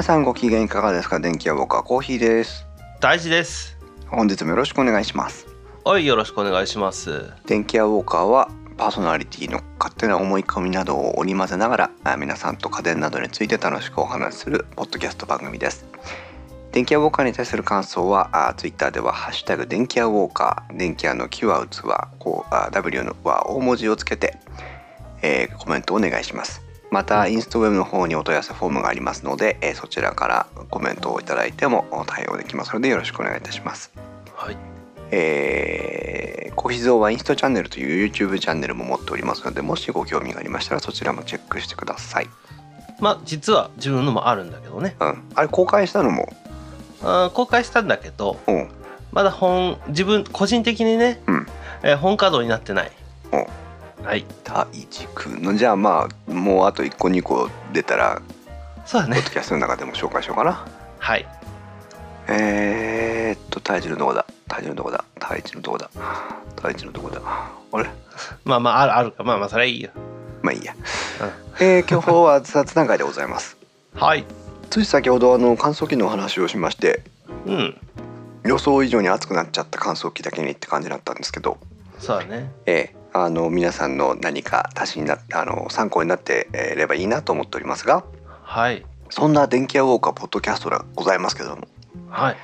皆さんご機嫌いかがですか？電気屋ウォーカーコーヒーです。大事です。本日もよろしくお願いします。はいよろしくお願いします。電気屋ウォーカーはパーソナリティの勝手な思い込みなどを織り交ぜながらあ皆さんと家電などについて楽しくお話しするポッドキャスト番組です。電気屋ウォーカーに対する感想はあツイッターでは「ハッシュタグ電気屋ウォーカー」電気屋の「木は器」こうあ W のは大文字をつけて、えーコメントをお願いしますまたインストウェブの方にお問い合わせフォームがありますので、えーそちらからコメントをいただいても対応できますのでよろしくお願いいたします。はい。えー、コーヒーゾーはインスタチャンネルという YouTube チャンネルも持っておりますのでもしご興味がありましたらそちらもチェックしてください、まあ実は自分のもあるんだけどね。うん、あれ公開したのも？公開したんだけどうん。まだ本自分個人的にね、うん。えー本稼働になってない。おはい。大地君のじゃあまあもうあと1個2個出たらそうだね。ポッドキャストの中でも紹介しようかな。はい。えー、っと大地のどこだ？大地のどこだ？大地のどこだ？のどこだ？あれ？まあまああるあるか。まあまあそれはいいよ。まあいいや、えー、今日は雑談会でございます。はい。つい先ほどあの乾燥機のお話をしましてうん。予想以上に暑くなっちゃった乾燥機だけにって感じだったんですけど、そうだね。えーあの皆さんの何か足しになあの参考になっていればいいなと思っておりますが。はい。そんな電気屋ウォーカーポッドキャストがございますけども、はい。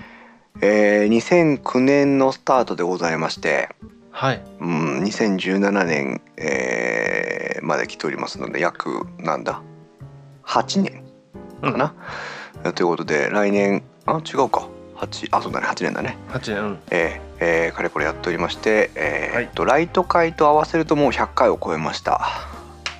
えー2009年のスタートでございまして、はい。うん、2017年、えーまで来ておりますので約なんだ？8年かな、ということで来年あ違うか8あそうだね8年だね。8年うん。えーえーかれこれやっておりまして、えーはい。とライト会と合わせるともう100回を超えました、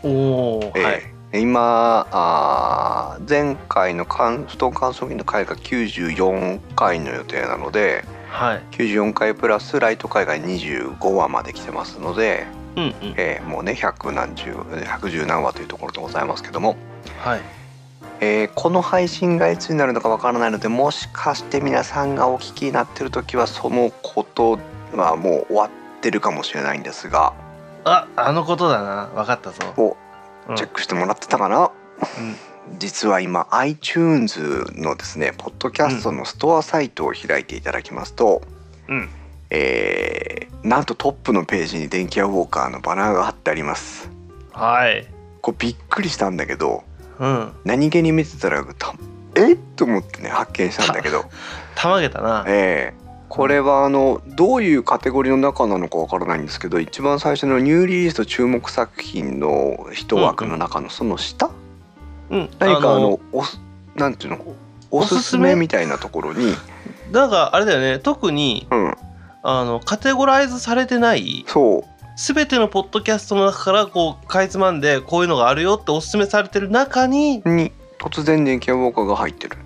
おおえーはい。今あー前回の乾布団乾燥機の回が94回の予定なのではい。94回プラスライト会が25話まで来てますので、うんうん。えーもうね100何十110何話というところでございますけども、はいえーこの配信がいつになるのかわからないのでもしかして皆さんがお聞きになってる時はそのことはもう終わってるかもしれないんですが。ああのことだな。分かったぞ。をうんチェックしてもらってたかな、うん。実は今 iTunes のですねポッドキャストのストアサイトを開いていただきますと、うん。えーなんとトップのページに電気屋ウォーカーのバナーが貼ってあります。はい。これびっくりしたんだけどうん。何気に見てたらたえ？っと思ってね発見したんだけど。たまげたな。ええ。これはあのどういうカテゴリーの中なのかわからないんですけど一番最初のニューリリースと注目作品の一枠の中のその下、うん。何かあのおすなんていうの？おすすめみたいなところに。なんかあれだよね。特にうん。あのカテゴライズされてないそう全てのポッドキャストの中からこうかいつまんでこういうのがあるよっておすすめされてる中に、に突然電気屋ウォーカーが入ってる。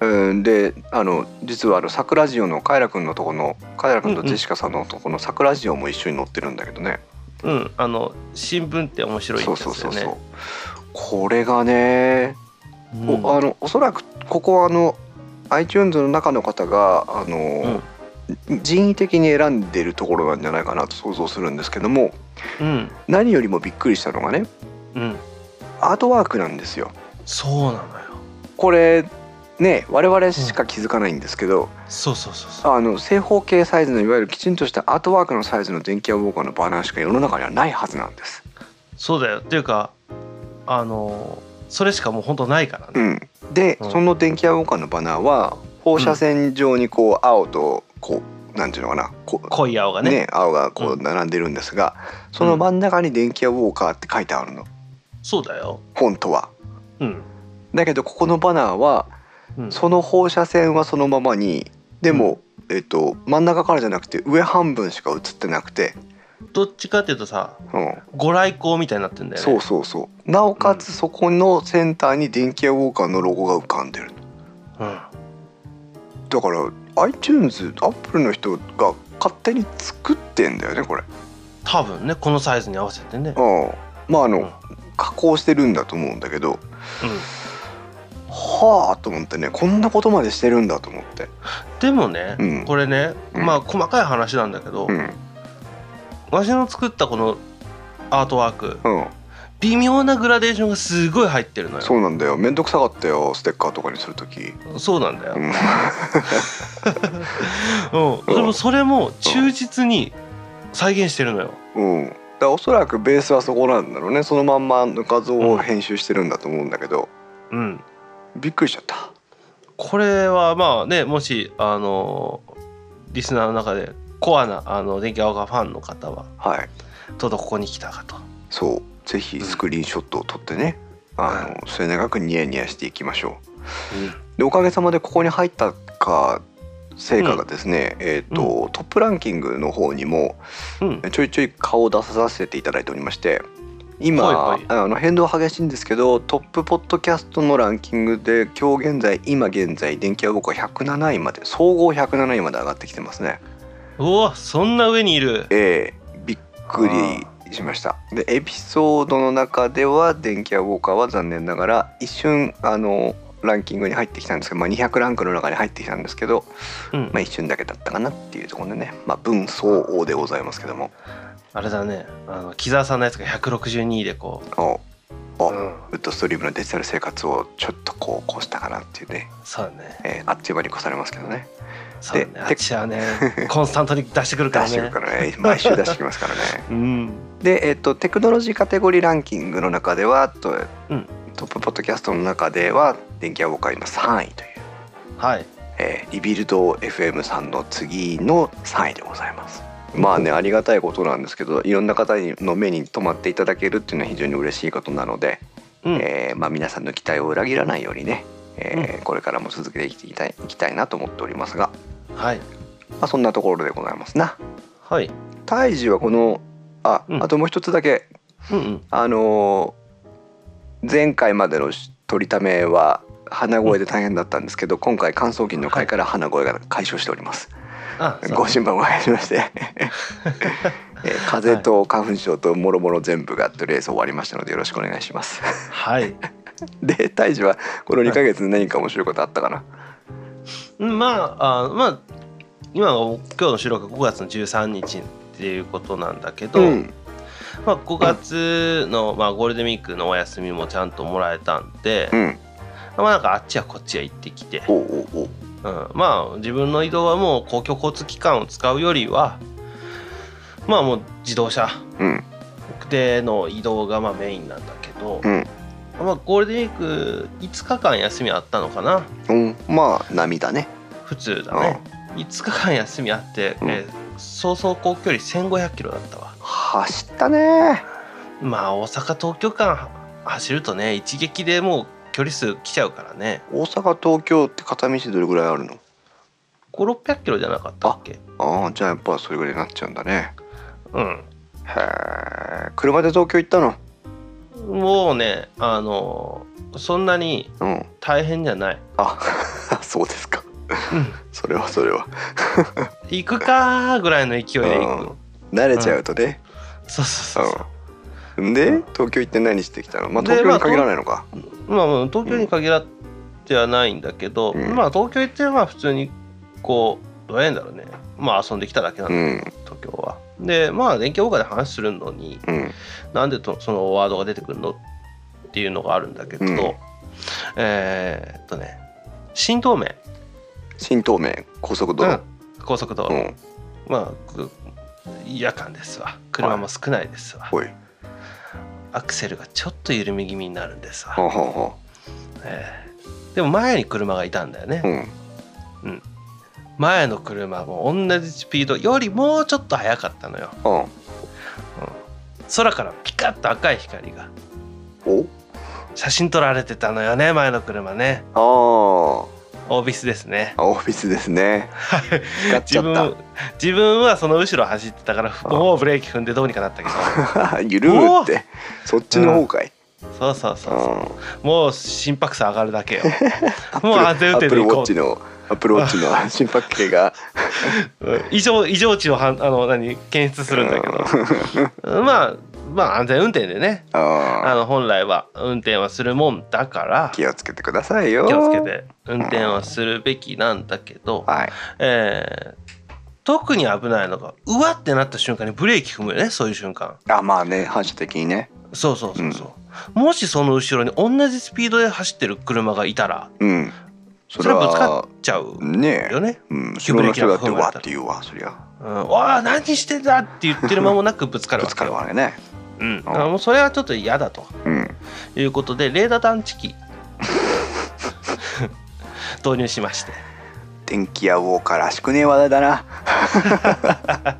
うん、うん、であの実はあの桜ジオのカイラくんのとこのカイラくんとジェシカさんのとこの桜ジオも一緒に載ってるんだけどね、うん、あの新聞って面白いそうですよね。そうそうそうこれがね、うん。おあのおそらくここはあの iTunes の中の方があの、人為的に選んでるところなんじゃないかなと想像するんですけどもうん、何よりもびっくりしたのがねうん、アートワークなんですよ。そうなのよ。これね我々しか気づかないんですけど、そうそうそうそう。あの正方形サイズのいわゆるきちんとしたアートワークのサイズの電気屋ウォーカーのバナーしか世の中にはないはずなんです。そうだよ。っていうか、あのそれしかもう本当ないからね。うん、で、うんその電気屋ウォーカーのバナーは放射線上にこう青とこうなんていうのかなこう濃い青がね。ね青がこううん並んでるんですが、その真ん中に電気屋ウォーカーって書いてあるのそうだよ。本当は。うん。だけどここのバナーはうん、その放射線はそのままにでも、えっと、真ん中からじゃなくて上半分しか映ってなくて、どっちかっていうとさ、うん、ご来光みたいになってんだよね。そうそうそうなおかつそこのセンターに電気屋ウォーカーのロゴが浮かんでるうん。だから iTunes アップルの人が勝手に作ってんだよねこれ。多分ねこのサイズに合わせてね。うん。まああの、うん。加工してるんだと思うんだけどうん。はあと思ってねこんなことまでしてるんだと思って。でもね、うん。これね、うん。まあ細かい話なんだけど、うん。わしの作ったこのアートワークうん微妙なグラデーションがすごい入ってるのよ。そうなんだよ。めんどくさかったよステッカーとかにする時。そうなんだよ、うん。うん、でもそれも忠実に再現してるのよ。うん。だおそらくベースはそこなんだろうね。そのまんまの画像を編集してるんだと思うんだけど、うん。びっくりしちゃった。これはまあねもしあのリスナーの中でコアなあの電気青がファンの方ははい。ちょうどここに来たかとそう。ぜひスクリーンショットを撮ってね、あの末永くニヤニヤしていきましょう。でおかげさまでここに入ったか成果がですね、えっ、と、トップランキングの方にもうん。うんちょいちょい顔を出させていただいておりまして今、はいはい。あの変動激しいんですけどトップポッドキャストのランキングで今日現在今現在電気は僕は107位まで総合107位まで上がってきてますね。うわそんな上にいる。ええびっくりしました。でエピソードの中では電気屋ウォーカーは残念ながら一瞬あのランキングに入ってきたんですけど、まあ、200ランクの中に入ってきたんですけど、うん。まあ、一瞬だけだったかなっていうところでね、まあ、分相応でございますけども。あれだね。あの木澤さんのやつが162でこおお、う、うん、ウッドストリームのデジタル生活をちょっとこうこうしたかなっていうね、そうだね。えーあっちゅう間に越されますけどねそうだね。であっちはねコンスタントに出してくるからね。出してるからね。毎週出してきますからね。うん。で、えっとテクノロジーカテゴリーランキングの中ではと、うんトップポッドキャストの中では電気屋ウォーカー今3位という、はい。えーリビルド FM さんの次の3位でございます。まあねありがたいことなんですけどいろんな方の目に留まっていただけるっていうのは非常に嬉しいことなので、うん、えーまあ、皆さんの期待を裏切らないようにね、えーこれからも続けていきたいいきたいなと思っておりますが、はい。まあ、そんなところでございますな。はい。胎児はこのあ、うん。あともう一つだけ。うんうん。あのー前回までの取りためは鼻声で大変だったんですけど、今回乾燥機の回から鼻声が解消しております。あそう。ご心配おかけしまして、えー風邪と花粉症ともろもろ全部がとりあえず終わりましたのでよろしくお願いします。はい で胎児はこの2ヶ月で何か面白いことあったかな？うんまああまあ今が今日の収録が5月の13日っていうことなんだけど、うんまあ、5月の、まあ、ゴールデンウィークのお休みもちゃんともらえたんで、うん。まあなんかあっちやこっちや行ってきて、おうん、まあ自分の移動はもう公共交通機関を使うよりはまあもう自動車うんでの移動がまあメインなんだけど、うん。まあ、ゴールデンウィーク5日間休みあったのかなうん、まあ波だね。普通だね5日間休みあって、うんえー総走行距離1500キロだったわ走ったね。まあ大阪東京間走るとね一撃でもう距離数来ちゃうからね大阪東京って片道どれぐらいあるの？5600キロじゃなかったっけ？ああじゃあやっぱそれぐらいになっちゃうんだね。うんへえ。車で東京行ったの？もうねあのそんなにうん。大変じゃない、あ そうですか。うん、それはそれは。行くかーぐらいの勢いで行く、うん慣れちゃうとね。そうそうそうそううん。で東京行って何してきたの？まあで東京に限らないのか。まあまあ東京に限らってはないんだけど、うんまあ東京行ってまあ普通にこうどうやんだろうねまあ遊んできただけなんだうん東京は。でまあ電気ウォーカーで話するのにうん。なんでとそのワードが出てくるのっていうのがあるんだけど、うん。えーっとね新東名、新東名高速道路。高速道路、うん。まあく夜間ですわ。車も少ないですわ、ほい。アクセルがちょっと緩み気味になるんですわ、ほうほうほえー。でも前に車がいたんだよね、う。うん。前の車も同じスピードよりもうちょっと速かったのようん。空からピカッと赤い光がお？写真撮られてたのよね前の車ねああ。オービスですねオフィスですね。自分自分はその後ろ走ってたからもうブレーキ踏んでどうにかなったけどた。ゆるーって。そっちの方かい。そうそうそううんそうもう心拍数上がるだけよ もう安全運転で行こうアップルウォッチの心拍計が。うん異常異常値をはんあの何検出するんだけど。まあまあ安全運転でね。あの本来は運転はするもんだから。気をつけてくださいよ。気をつけて運転はするべきなんだけど、はい。えー特に危ないのがうわってなった瞬間にブレーキ踏むよねそういう瞬間、あまあね反射的にね。そうそうそうそう、もしその後ろに同じスピードで走ってる車がいたらうんそれはぶつかっちゃうねえ。よね、うん。急後ろの人だってわって言うわそりゃ。うん、わあ何してんだって言ってる間もなくぶつかる ぶつかるわけね。うん、だからもうそれはちょっと嫌だと。うん。いうことでレーダー探知機。導入しまして。電気屋ウォーカーらしくねえ話題だな。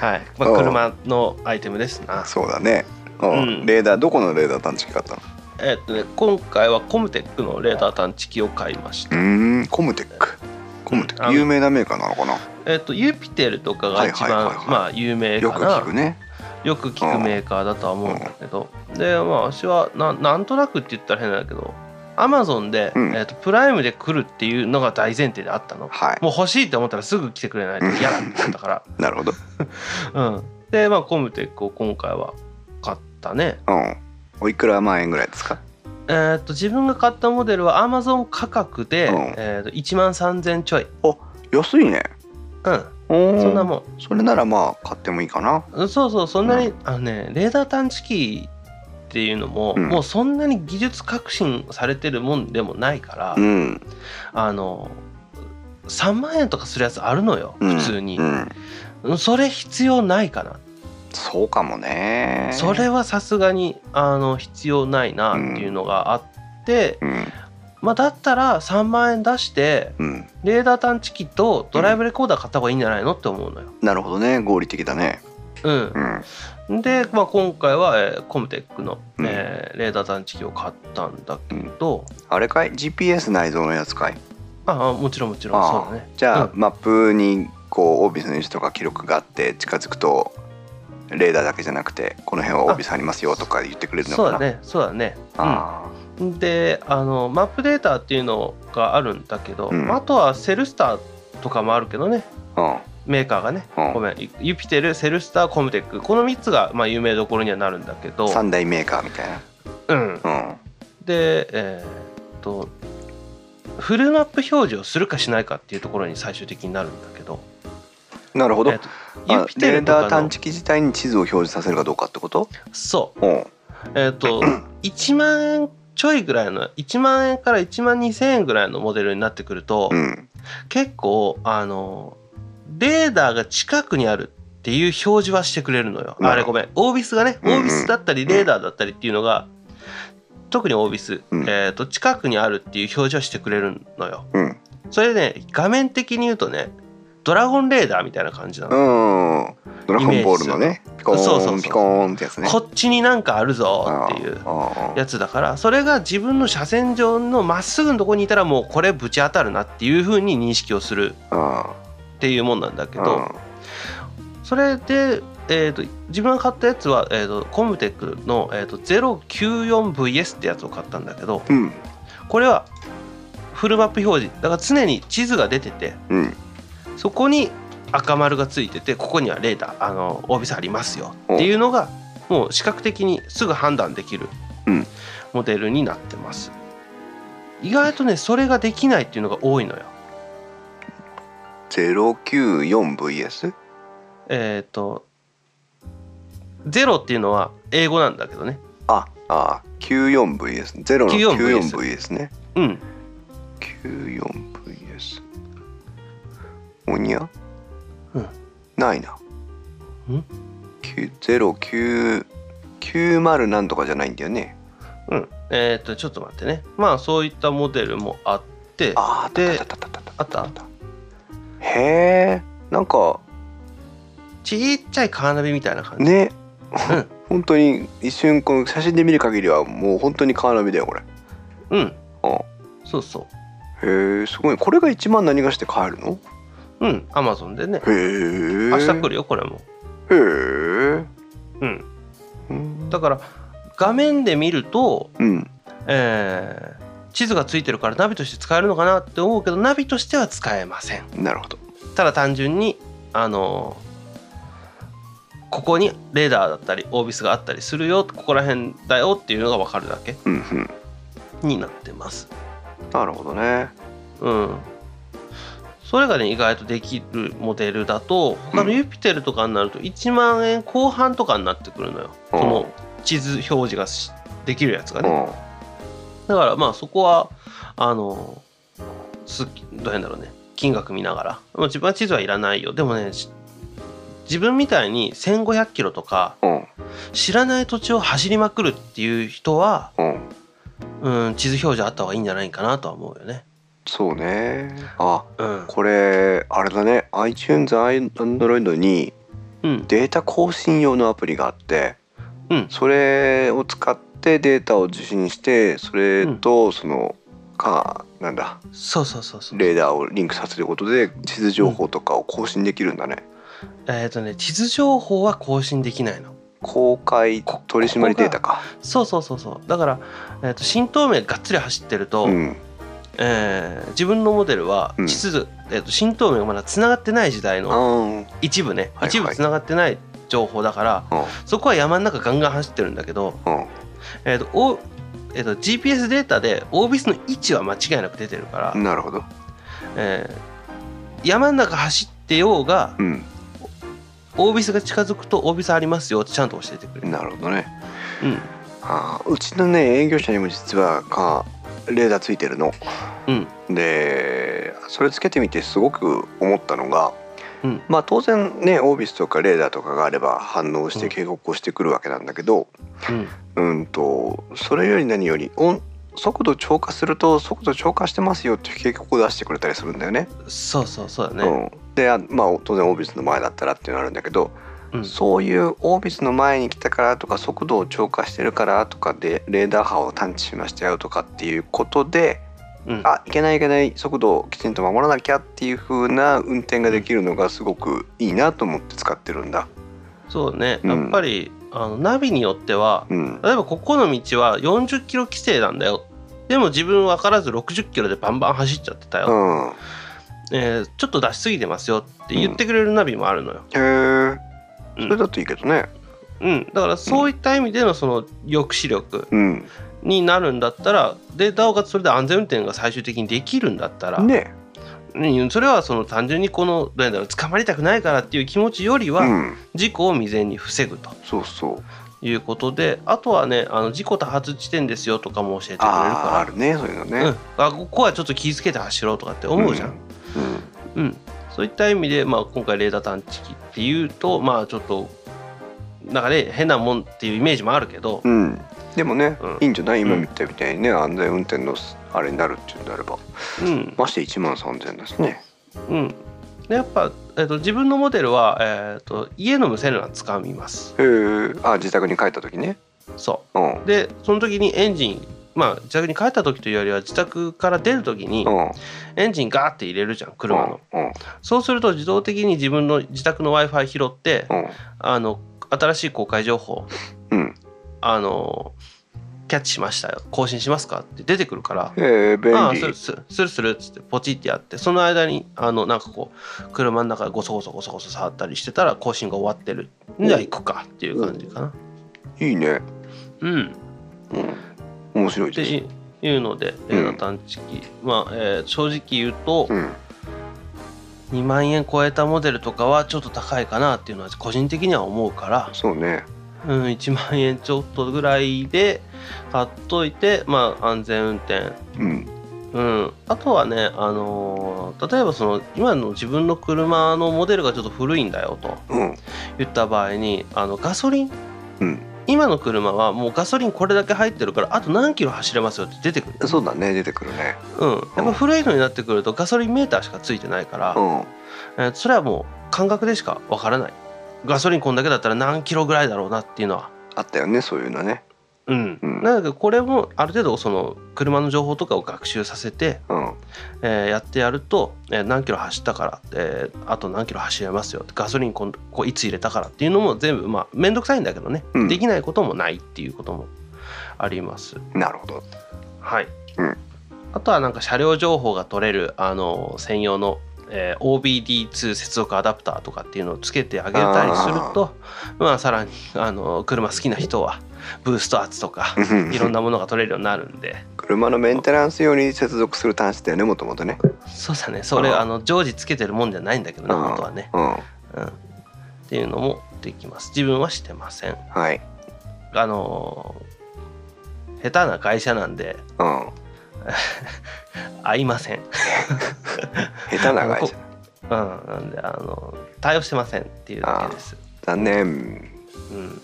はい、まあ、う。ん車のアイテムですな。そうだね。う。んうん。レーダーどこのレーダー探知機買ったの？えっとね今回はコムテックのレーダー探知機を買いました。うーんコムテック。コムテック。有名なメーカーなのかな？えっとユピテルとかが一番はいはいはいはい。まあ有名よくかな聞くね。よく聞くメーカーだとは思うんだけど、でまあ私はななんとなくって言ったら変だけどアマゾンで、うん。えっとプライムで来るっていうのが大前提であったの。はい。もう欲しいって思ったらすぐ来てくれないと嫌だって言ったか なるほど。ら、うん、でまあコムテックを今回は買ったね。うんおいくら万円ぐらいですか？えーっと自分が買ったモデルはアマゾン価格で、うん。えーっと1万3000ちょい、安いね。うん、そそんなもそれならまあ買ってもいいかな。んそうそうそんなに、あのねレーダー探知機っていうのも、うん。もうそんなに技術革新されてるもんでもないから、うん。あの3万円とかするやつあるのようん。普通に。う、ん。それ必要ないかな、そうかもね。それはさすがにあの必要ないなっていうのがあって、うん。まあ、だったら3万円出してうん。レーダー探知機とドライブレコーダー買った方がいいんじゃないのって思うのよ。なるほどね。合理的だね。うん。う、ん。で、まあ、今回は、えーコムテックの、うん。えーレーダー探知機を買ったんだけど、あれかい？GPS 内蔵のやつかい？ああもちろんもちろん。そうだね。じゃあ、うん。マップにこうオービスの位置とか記録があって近づくとレーダーだけじゃなくてこの辺はオービスありますよとか言ってくれるのかな？そうだねそうだね。あうん、であのマップデータっていうのがあるんだけど、うん。あとはセルスターとかもあるけどね。あメーカーがね、うん。ごめん。ユユピテルセルスターコムテック。この3つが、まあ、有名どころにはなるんだけど、三大メーカーみたいうん、なうん。でえーっとフルマップ表示をするかしないかっていうところに最終的になるんだけど、なるほど、えーっとあユピテレールとかの。ダー探知機自体に地図を表示させるかどうかってこと？そう。う。んえーっと 1万円ちょいぐらいの1万円から1万2千円ぐらいのモデルになってくると、うん。結構あのレーダーが近くにあるっていう表示はしてくれるのよ。うんあれごめん。オービスがねオービスだったりレーダーだったりっていうのが、特にオービス、うん。えー、と近くにあるっていう表示はしてくれるのよ。うん。それね画面的に言うとねドラゴンレーダーみたいな感じなの。うん。ドラゴンボールのねピコそうそうそうーンピコーンってやつね。こっちになんかあるぞっていうやつだからそれが自分の車線上のまっすぐのとこにいたらもうこれぶち当たるなっていう風に認識をするあっていうもんなんだけあど、それで、えー、と自分が買ったやつは、えー、とコムテックの、えー、と 094VS ってやつを買ったんだけどうん。これはフルマップ表示だから常に地図が出ててうんそこに赤丸がついててここにはレーダーあのオービスありますよっていうのがもう視覚的にすぐ判断できるうんモデルになってます。意外とねそれができないっていうのが多いのよ。094VS? えっ、とゼロっていうのは英語なんだけどね。ああ 94VS ゼロの 94VS 94VS ねうん。94VS おにゃ？うん。ないな。ん？0990なんとかじゃないんだよね。うん。えっ、とちょっと待ってね。まあそういったモデルもあって。ああであったあったあったあったあった。へえなんかちっちゃいカーナビみたいな感じ。ね。うん。本当に一瞬この写真で見る限りはもう本当にカーナビだよこれ。うん。あそうそへえすごい。これが1万何がして買えるの？う。うん。アマゾンでね。へえ明日来るよこれも。へえうん。うんだから画面で見ると、うんえー地図がついてるからナビとして使えるのかなって思うけどナビとしては使えません。なるほどただ単純にあのここにレーダーだったりオービスがあったりするよここら辺だよっていうのが分かるだけになってます。なるほどねうん。それがね意外とできるモデルだと他のユピテルとかになると1万円後半とかになってくるのよ。うん。その地図表示がしできるやつがね。うん。だからまあそこはあのすどうやんだろうね。金額見ながら。まあ自分は地図はいらないよ。でもねし自分みたいに1500キロとかうん。知らない土地を走りまくるっていう人は、うん。うん、地図表示あった方がいいんじゃないかなとは思うよね。そうね。あうん、これあれだね。iTunes、Android にうん、データ更新用のアプリがあってうん、それを使ってデータを受信してそれとそのかなんだそうそうそうそう。レーダーをリンクさせることで地図情報とかを更新できるんだね。えっ、とね地図情報は更新できないの。公開取締りデータか。そうそうそうそう。だから、えー、と新東名がっつり走ってると、うんえー自分のモデルはうん。地図、えー、と新東名がまだつながってない時代あのー。一部ね、はいはい。一部つながってない情報だからそこは山の中ガンガン走ってるんだけど、うん。えーとおえー、と GPS データでオービスの位置は間違いなく出てるから、うんなるほど。えー山の中走ってようがうん。オービスが近づくとオービスありますよってちゃんと教えてくれる。なるほどね。うん。あーうちのね営業者にも実はかレーダーついてるの。うん。でそれつけてみてすごく思ったのが、うん。まあ当然ねオービスとかレーダーとかがあれば反応してうん。警告をしてくるわけなんだけど、うん。うんとそれより何より音速度超過すると速度超過してますよっていう警告を出してくれたりするんだよね。そうそうそうだね。うん、であまあ当然オービスの前だったらっていうのあるんだけど、うん。そういうオービスの前に来たからとか速度を超過してるからとかでレーダー波を探知しましたよとかっていうことでうん。あいけないいけない速度をきちんと守らなきゃっていう風な運転ができるのがすごくいいなと思って使ってるんだ。そうね、うん。やっぱりあのナビによってはうん、例えばここの道は40キロ規制なんだよ。でも自分分からず60キロでバンバン走っちゃってたよ、うん、えーちょっと出しすぎてますよって言ってくれるナビもあるのよ、へえうんそれだといいけどね。うん、だからそういった意味でのその抑止力うん、になるんだったらでなおかつそれで安全運転が最終的にできるんだったら、ね、うん。それはその単純にこのどうなんだろう捕まりたくないからっていう気持ちよりは、うん、事故を未然に防ぐと。そうそう。いうことであとはねあの事故多発地点ですよとかも教えてくれるから。あるねそういうのね。うん、あここはちょっと気をつけて走ろうとかって思うじゃん、うん。うん。そういった意味で、まあ、今回レーダー探知機っていうとまあちょっとなんかね変なもんっていうイメージもあるけど、うん、でもね、うん。いいんじゃない？今みたいにね、安全運転のあれになるっていうんであれば。うん。まして1万3000円ですね。うん、でやっぱ、えっと自分のモデルは、えっと家の無線 LAN 使います。へえあ自宅に帰った時ね。そう。ん。うでその時にエンジンまあ自宅に帰った時というよりは自宅から出る時にうん。エンジンガーって入れるじゃん車の。うんそうすると自動的に自分の自宅の w i f i 拾ってうん。あの新しい公開情報うん。あのキャッチしましたよ。更新しますかって出てくるから。へえああするするするっつってポチってやってその間にあのなんかこう車の中でゴソゴソゴソゴソ触ったりしてたら更新が終わってる。じゃあ行くかっていう感じかな。いいね。うん。うん面白いってですいうのでレーダー探知機、まあ、えー正直言うとうん。2万円超えたモデルとかはちょっと高いかなっていうのは個人的には思うから。そうね。うん、1万円ちょっとぐらいで買っといて、まあ、安全運転、うん。うん、あとはね、あのー例えばその今の自分の車のモデルがちょっと古いんだよとうん。言った場合にあのガソリンうん今の車はもうガソリンこれだけ入ってるからあと何キロ走れますよって出てくる、そうだね出てくるね。うん、やっぱ古いのになってくるとガソリンメーターしかついてないから、うん。えーそれはもう感覚でしかわからない。ガソリンこんだけだったら何キロぐらいだろうなっていうのは。あったよねそういうのねうん、うん。なんだけどこれもある程度その車の情報とかを学習させて、うん。えーやってやると、えー何キロ走ったから、えーあと何キロ走れますよガソリンこんこういつ入れたからっていうのも全部まあ面倒くさいんだけどね、うん。できないこともないっていうこともあります。なるほど。はい、うん。あとはなんか車両情報が取れるあの専用の、えー OBD2 接続アダプターとかっていうのをつけてあげたりするとまあさらにあの車好きな人はブースト圧とかいろんなものが取れるようになるんで。車のメンテナンス用に接続する端子だよねもともとね。そうだね。それあの常時つけてるもんじゃないんだけどねうん。本当はね、うん。うん、っていうのもできます。自分はしてません。はい。あの下手な会社なんでうん 合いません。下手な会社うん。なんであの対応してませんっていうだけです。残念。うん。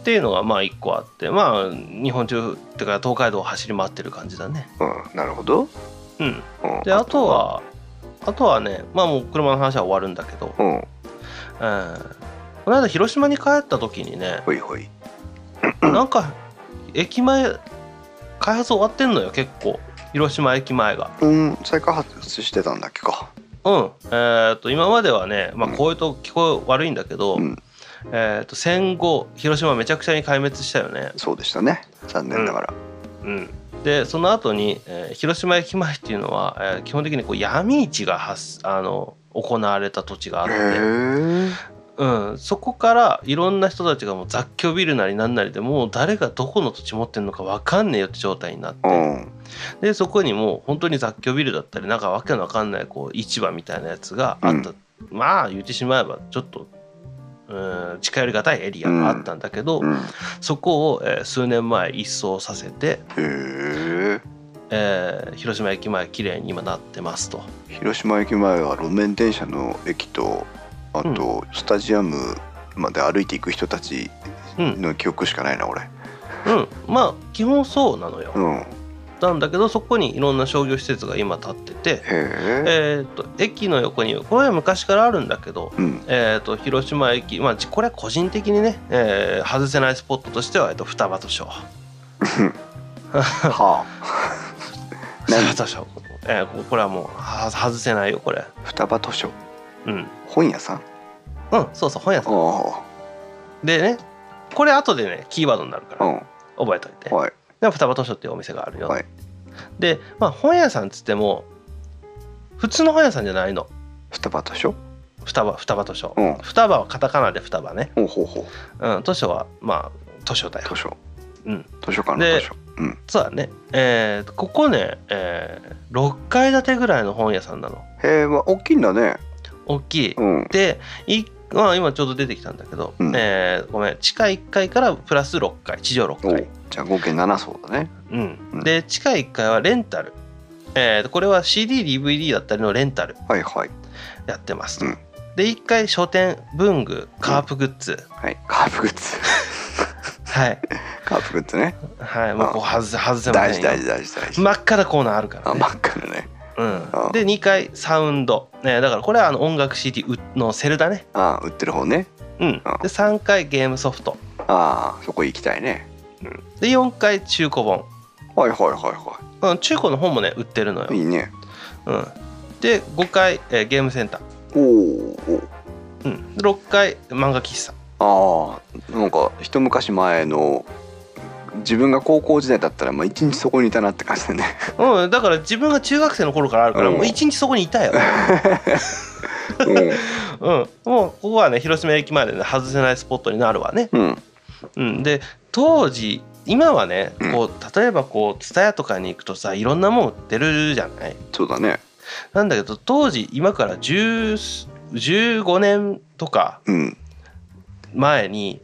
っていうのがまあ一個あってまあ日本中ってか東海道を走り回ってる感じだね。うんなるほど。うん。うん。であとはあとはねまあもう車の話は終わるんだけど、うん。うん、この間広島に帰った時にねほいほい。なんか駅前開発終わってんのよ結構。広島駅前が。うん再開発してたんだっけか。うん。えー、と今まではね、まあ、こういうと聞こえ悪いんだけど、うん。えー、と戦後広島めちゃくちゃに壊滅したよね。そうでしたね。残念ながら。うん。でその後に、えー広島駅前っていうのは、えー基本的にこう闇市が発あの行われた土地があっへて、えうん、そこからいろんな人たちがもう雑居ビルなりなんなりでもう誰がどこの土地持ってんのか分かんねえよって状態になって、うん。でそこにもう本当に雑居ビルだったりなんかわけのわかんないこう市場みたいなやつがあった、まあ言ってしまえばちょっとうん近寄りがたいエリアがあったんだけど、うん。へそこを、えー数年前一掃させて、ええー広島駅前綺麗に今なってますと。広島駅前は路面電車の駅とあとスタジアムまで歩いていく人たちうん、の記憶しかないな俺。うん、まあ基本そうなのよ。うん。へなんだけどそこにいろんな商業施設が今建ってて、え。えー、と駅の横にこれは昔からあるんだけど、うん。えー、と広島駅、まあ、じこれは個人的にね、えー外せないスポットとしては、えー、と双葉図書。はあ。双何葉図書、えーここれはもうは外せないよこれ。双葉図書うん、本屋さん？うん、そうそう本屋さん。あでねこれ後でねキーワードになるかあら覚えといて、うんはい。で双葉図書っていうお店があるよ、はい。でまあ本屋さんっつっても普通の本屋さんじゃないの。双葉図書双葉双葉図書、うん。双葉はカタカナで双葉ね、ほうほうほう。うん、図書はまあ図書だよ。図書うん。図書館ので図書うん。そうだね。えーここね、えー6階建てぐらいの本屋さんなの。へえまあ大きいんだね大きい、うん。でいまあ、今ちょうど出てきたんだけど、うん。えーごめん。地下1階からプラス6階地上6お階、じゃあ合計7層だね。うん。うん。で地下1階はレンタル、えーこれは CDDVD だったりのレンタルはいはい。やってます。と、うん。で1階書店文具カープグッズ、はい。カープグッズ。はい。カープグッズね。はい。もうこう外せ外せま大事せんよ。大事大事大事。真っ赤なコーナーあるからね。あ真っ赤だねうん。あ、で2階サウンド、ね、だからこれはあの音楽 CD のセルだね、あ売ってる方ね。うん。あ、で3階ゲームソフト、ああそこ行きたいね。で4階中古本、はいはいはうん、中古の本もね売ってるのよ。いはい、いいね。うん、で5階、えーゲームセンター、おーおうん、で6階漫画喫茶。ああなんか一昔前の自分が高校時代だったらまあ一日そこにいたなって感じだね。うん、だから自分が中学生の頃からあるからうん。もう一日そこにいたよ、うん、もうここはね広島駅前でね外せないスポットになるわね、うん。うん、で当時今はねうん。こう例えばこう蔦屋とかに行くとさいろんなもん売ってるじゃない？そうだね。なんだけど当時今から10 15年とかうん。前に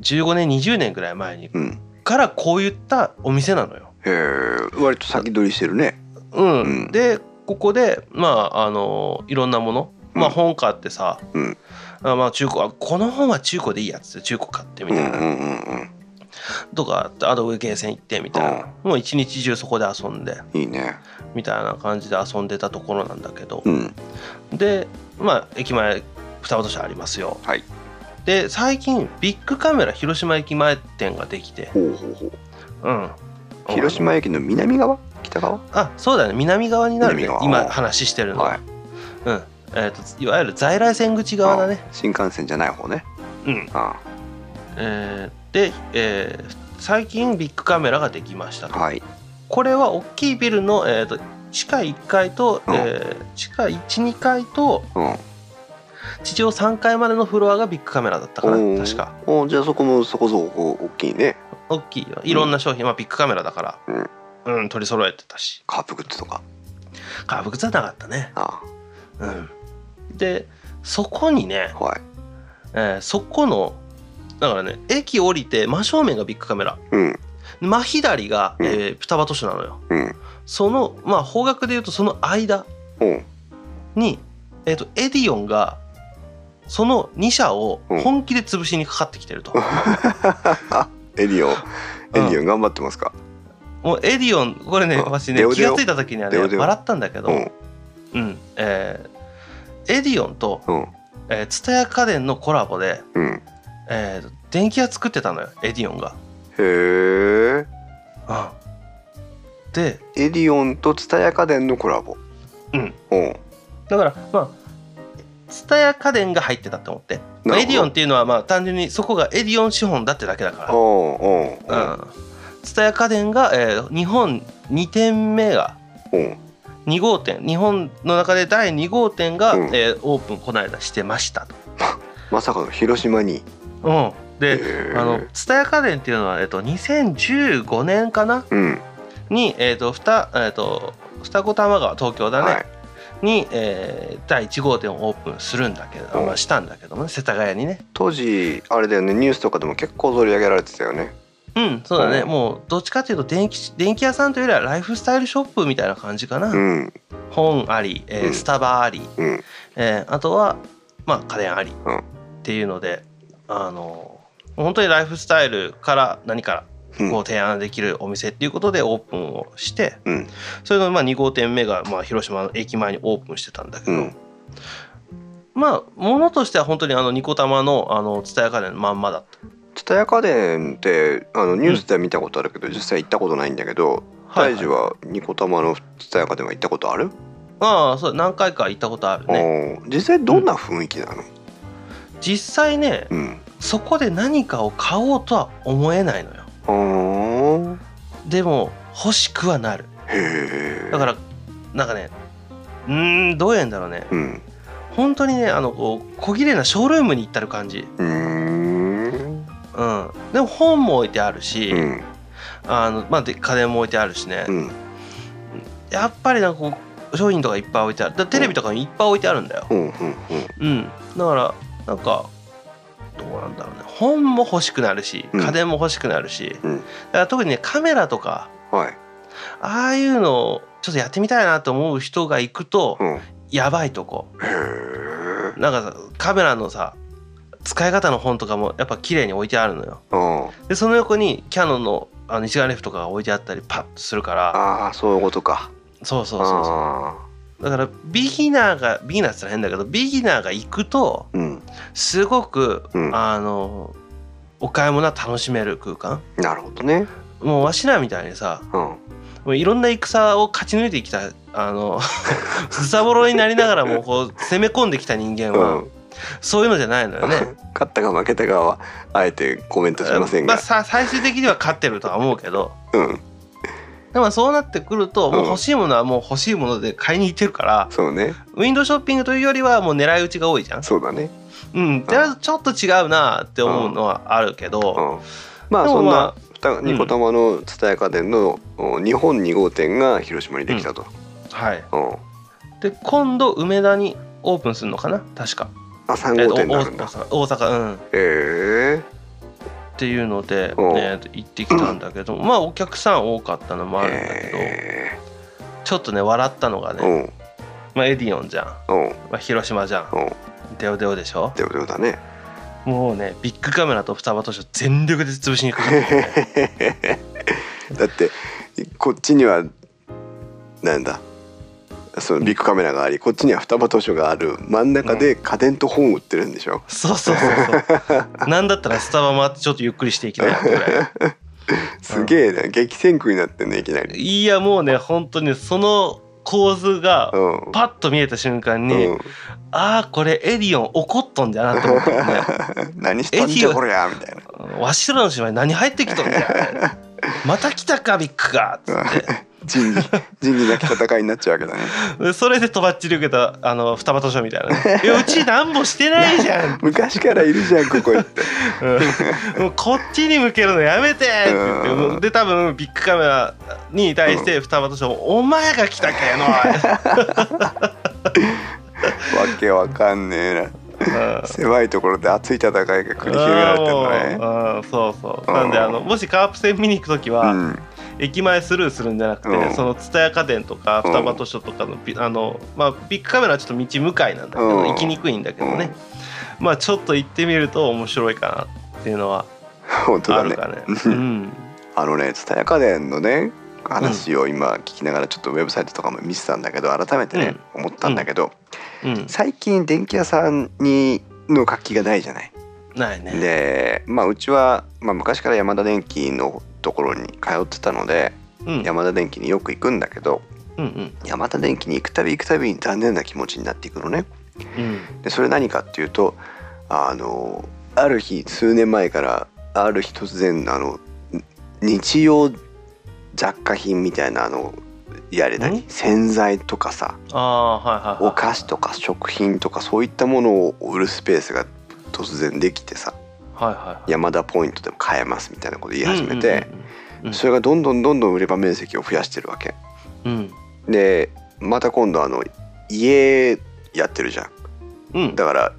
15年20年ぐらい前にうんからこういったお店なのよ。へえ割と先取りしてるね。うん。うん。でここでまああのいろんなもの、まあ、うん本買ってさ、うん。あまあ中古あこの本は中古でいいやっつって中古買ってみたいな、うんうんうんうん。とかあとゲーセン行ってみたいな、もう一日中そこで遊んで。いいね。みたいな感じで遊んでたところなんだけど、うん。でまあ駅前双葉図書ありますよ。はいで最近ビッグカメラ広島駅前店ができて。ほうほうほう。うん。広島駅の南側？北側？あそうだね。南側になるね。今話してるのは、はい。うん。えー、といわゆる在来線口側だね。あ新幹線じゃない方ね。うん。あえーで、えー最近ビッグカメラができましたと、はい。これは大きいビルの、えー、と地下1階と、うん。えー地下12階とうん地上3階までのフロアがビッグカメラだったかなおー。確か。おじゃあそこもそこそこ大きいね。大きいよ。いろんな商品、まあ、ビッグカメラだから、うん。取り揃えてたし。カープグッズとか。革靴はなかったね。あうん。でそこにね、はい。えーそこのだからね駅降りて真正面がビッグカメラ。うん。真左が、うん。えーフタバ図書なのよ。うん。そのまあ方角でいうとその間うん。に、えー、とエディオンがその2社をうん。本気で潰しにかかってきてると、エディオン。エうん。ディオン頑張ってますか？もうエディオンこれねうん。私ね気が付いた時にはね笑ったんだけど、うん。うん。えーエディオンとうん。えー蔦屋家電のコラボで、うん。えー電気屋作ってたのよエディオンが。へえうん。で、エディオンと蔦屋家電のコラボ。うん、うん。だからまあ蔦屋家電が入ってたって思って。エディオンっていうのはまあ単純にそこがエディオン資本だってだけだから。おうおうう。ん。蔦屋家電が、えー日本2店目がうん。2号店。日本の中で第2号店が、うん。えーオープンこの間してましたと。まさかの広島に。うん、で蔦屋家電っていうのは、えっと、2015年かな？うん。に、えっとふたえっと二子玉川東京だね、はいに、えー第1号店をオープンするんだけど、うんまあ、したんだけどもね。世田谷にね。当時あれだよね。ニュースとかでも結構取り上げられてたよね。うんそうだね、うん。もうどっちかっていうと電気電気屋さんというよりはライフスタイルショップみたいな感じかな、うん。本あり、えーうん。スタバあり、うん。えーあとはまあ家電ありうん。っていうので、あの本当にライフスタイルから何からうん。こう提案できるお店っていうことでオープンをしてうん。それのまあ2号店目がまあ広島の駅前にオープンしてたんだけど、うん。まあものとしては本当にあのニコ玉のあの蔦屋家電のまんまだった。蔦屋家電ってあのニュースでは見たことあるけど、実際行ったことないんだけどはい大樹はニコ玉の蔦屋家電は行ったことある、ああそう何回か行ったことあるね。実際どんな雰囲気なの？実際ねうん。そこで何かを買おうとは思えないのよ。でも欲しくはなる。だからなんかねうーんどうやんだろうね。うん。本当にねあのこう小綺麗なショールームに行ったる感じ。うーん。うん、でも本も置いてあるし、うん。あのまあ、で家電も置いてあるしね、うん。やっぱりなんかこう商品とかいっぱい置いてある。だテレビとかにいっぱい置いてあるんだよ、うんうん。うん、だからなんかどうなんだろうね。本も欲しくなるしうん。家電も欲しくなるし、うん。だから特にねカメラとかはい。ああいうのをちょっとやってみたいなと思う人が行くとうん。へやばいとこ。えなんかさカメラのさ使い方の本とかもやっぱ綺麗に置いてあるのよ。あでその横にキャノンのあの一眼レフとかが置いてあったりパッとするから。あーそういうことか。そうそうそうそう。あだからビギナーがビギナーって変だけどビギナーが行くとーうん。すごく、うん。あのお買い物は楽しめる空間。なるほどね。もうわしらみたいにさうん。もういろんな戦を勝ち抜いてきたあの ズタボロになりながらもこう攻め込んできた人間は、うん。そういうのじゃないのよね。勝ったか負けたかはあえてコメントしませんが。まあ、さ最終的には勝ってるとは思うけどうんでもそうなってくるともううん欲しいものはもう欲しいもので買いに行ってるから、そうね。ウィンドウショッピングというよりはもう狙い撃ちが多いじゃん。そうだね。うん、でちょっと違うなって思うのはあるけど、うん。まあそんなま二ニコ玉の蔦屋家電のお日本2号店が広島にできたと、はい。うん。で今度梅田にオープンするのかな？確か。あ3号店になるんだ。えっと大阪うん。へえっていうので、う。んね、行ってきたんだけど、まあお客さん多かったのもあるんだけど、へちょっとね笑ったのがね、まあ、エディオンじゃん、うん。まあ、広島じゃん。うん。デオデオでしょ？でもでもだね。もうねビッグカメラと双葉として全力で潰しにかかってね。だってこっちにはなんだ？そのビッグカメラがありこっちには双葉図書がある。真ん中で家電と本売ってるんでしょ、そうそうそうそう。なんだったらスタバ回ってちょっとゆっくりしていきなよ。ぐらいすげえな。激戦区になってんねいきなり。いやもうね本当にその構図がうん。パッと見えた瞬間に、うん。ああこれエディオン怒っとんじゃなって思ったよね。何したんじゃこりゃみたいな。わしらの島に何入ってきとんじゃまた来たかビッグがっつって仁義仁義なき戦いになっちゃうわけだね。で それでとばっちり受けたあの双葉図書みたいなね「いやうちなんもしてないじゃん」昔からいるじゃんここって。うん。もうこっちに向けるのやめて!」って言ってうんで多分ビッグカメラに対して双葉図書も「お前が来たけの!」わけわかんねえうん狭いところで熱い戦いが繰り広げられてるのね。そうそうう。んなんであのもしカープ戦見に行く時は、うん。駅前スルーするんじゃなくて、うん。その蔦屋家電とかうん。双葉図書とかのビ,、あのまあ、ビッグカメラはちょっと道向かいなんだけど、うん。行きにくいんだけどね、まあちょっと行ってみると面白いかなっていうのはあるかね。う うん。あのね蔦屋家電のね話を今聞きながらちょっとウェブサイトとかも見てたんだけど改めてね、思ったんだけど、うん、最近電気屋さんにの活気がないじゃない？ないね。でまあうちは、まあ、昔から山田電機のところに通ってたのでうん、山田電機によく行くんだけどうんうん山田電機に行くたび行くたびに残念な気持ちになっていくのね。うんでそれ何かっていうとあのある日数年前からある日突然あの日用雑貨品みたいなあのやれ何ん？洗剤とかさああはいはいはい。お菓子とか食品とかそういったものを売るスペースが突然できてさはいはいはい。山田ポイントでも買えますみたいなこと言い始めてうんうんそれがどんどんどんどん売れ場面積を増やしてるわけ。うんでまた今度あの家やってるじゃん。うんうんだから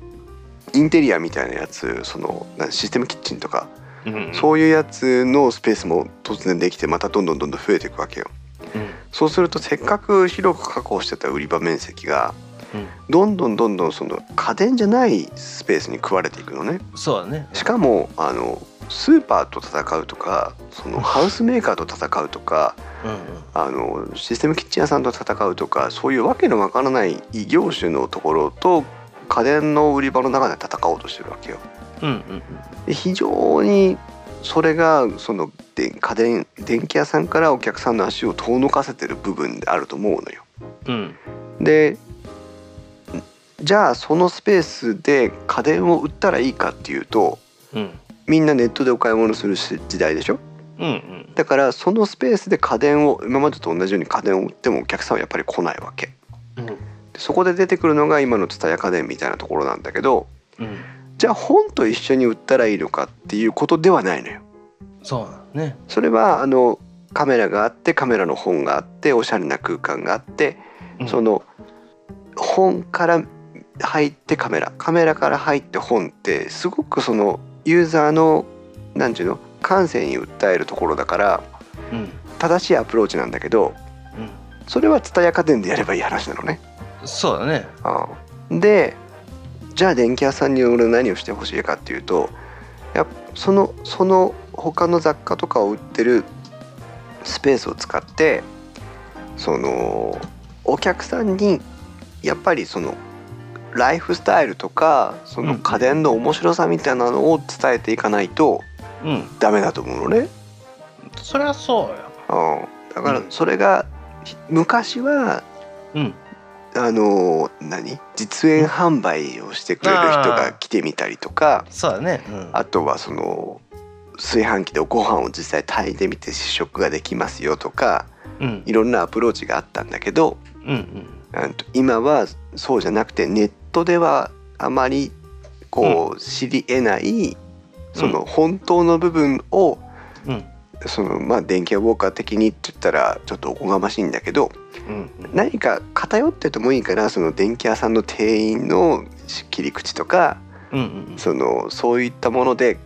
インテリアみたいなやつそのなシステムキッチンとかうんうんそういうやつのスペースも突然できてまたどんどんどんどん増えていくわけよ。うんそうするとせっかく広く確保してた売り場面積がうんどんどんどんどんその家電じゃないスペースに食われていくのね。そうだね。しかもあのスーパーと戦うとかそのハウスメーカーと戦うとかうんうんあのシステムキッチン屋さんと戦うとかそういうわけのわからない異業種のところと家電の売り場の中で戦おうとしてるわけよ。うんうんで非常にそれがそので家電電気屋さんからお客さんの足を遠のかせてる部分であると思うのよ。うん。でじゃあそのスペースで家電を売ったらいいかっていうとうん。みんなネットでお買い物するし時代でしょ？うんうん。だからそのスペースで家電を今までと同じように家電を売ってもお客さんはやっぱり来ないわけ。うん。でそこで出てくるのが今の蔦屋家電みたいなところなんだけどうんじゃあ本と一緒に売ったらいいのかっていうことではないのよ。そうだね。それはあのカメラがあってカメラの本があっておしゃれな空間があって、うんその本から入ってカメラカメラから入って本ってすごくそのユーザーの何ていうの感性に訴えるところだからうん正しいアプローチなんだけどうんそれは蔦屋家電でやればいい話なのね。そうだね。うんでじゃあ電気屋さんに俺何をしてほしいかっていうとやっそのその他の雑貨とかを売ってるスペースを使ってそのお客さんにやっぱりそのライフスタイルとかその家電の面白さみたいなのを伝えていかないとうん。ダメだと思うのね。そりゃそうよ。うん、だからうん。それが昔はうんあの何？実演販売をしてくれる人が来てみたりとか。そうだね。うん。あとはその炊飯器でご飯を実際炊いてみて試食ができますよとか。うん。いろんなアプローチがあったんだけど。うんうん。今はそうじゃなくてネットではあまりこう知り得ないその本当の部分をうんそのまあ電気屋ウォーカー的にって言ったらちょっとおこがましいんだけどうん何か偏っててもいいからその電気屋さんの店員の切り口とかうんうんそのそういったもので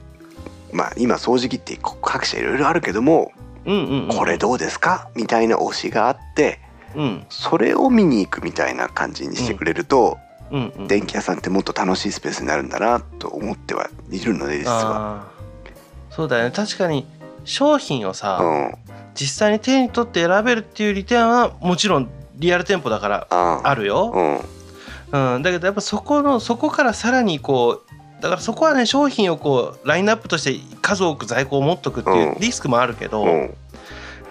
まあ今掃除機って各社いろいろあるけどもうんうんこれどうですか？みたいな推しがあってうん。それを見に行くみたいな感じにしてくれるとうんうん電気屋さんってもっと楽しいスペースになるんだなと思ってはいるので実は。そうだよね。確かに商品をさ、うん、実際に手に取って選べるっていう利点はもちろんリアル店舗だからああ。るよ、うん。うん、だけどやっぱそこのそこからさらにこうだからそこはね商品をこうラインナップとして数多く在庫を持っとくっていううん。リスクもあるけど、うん、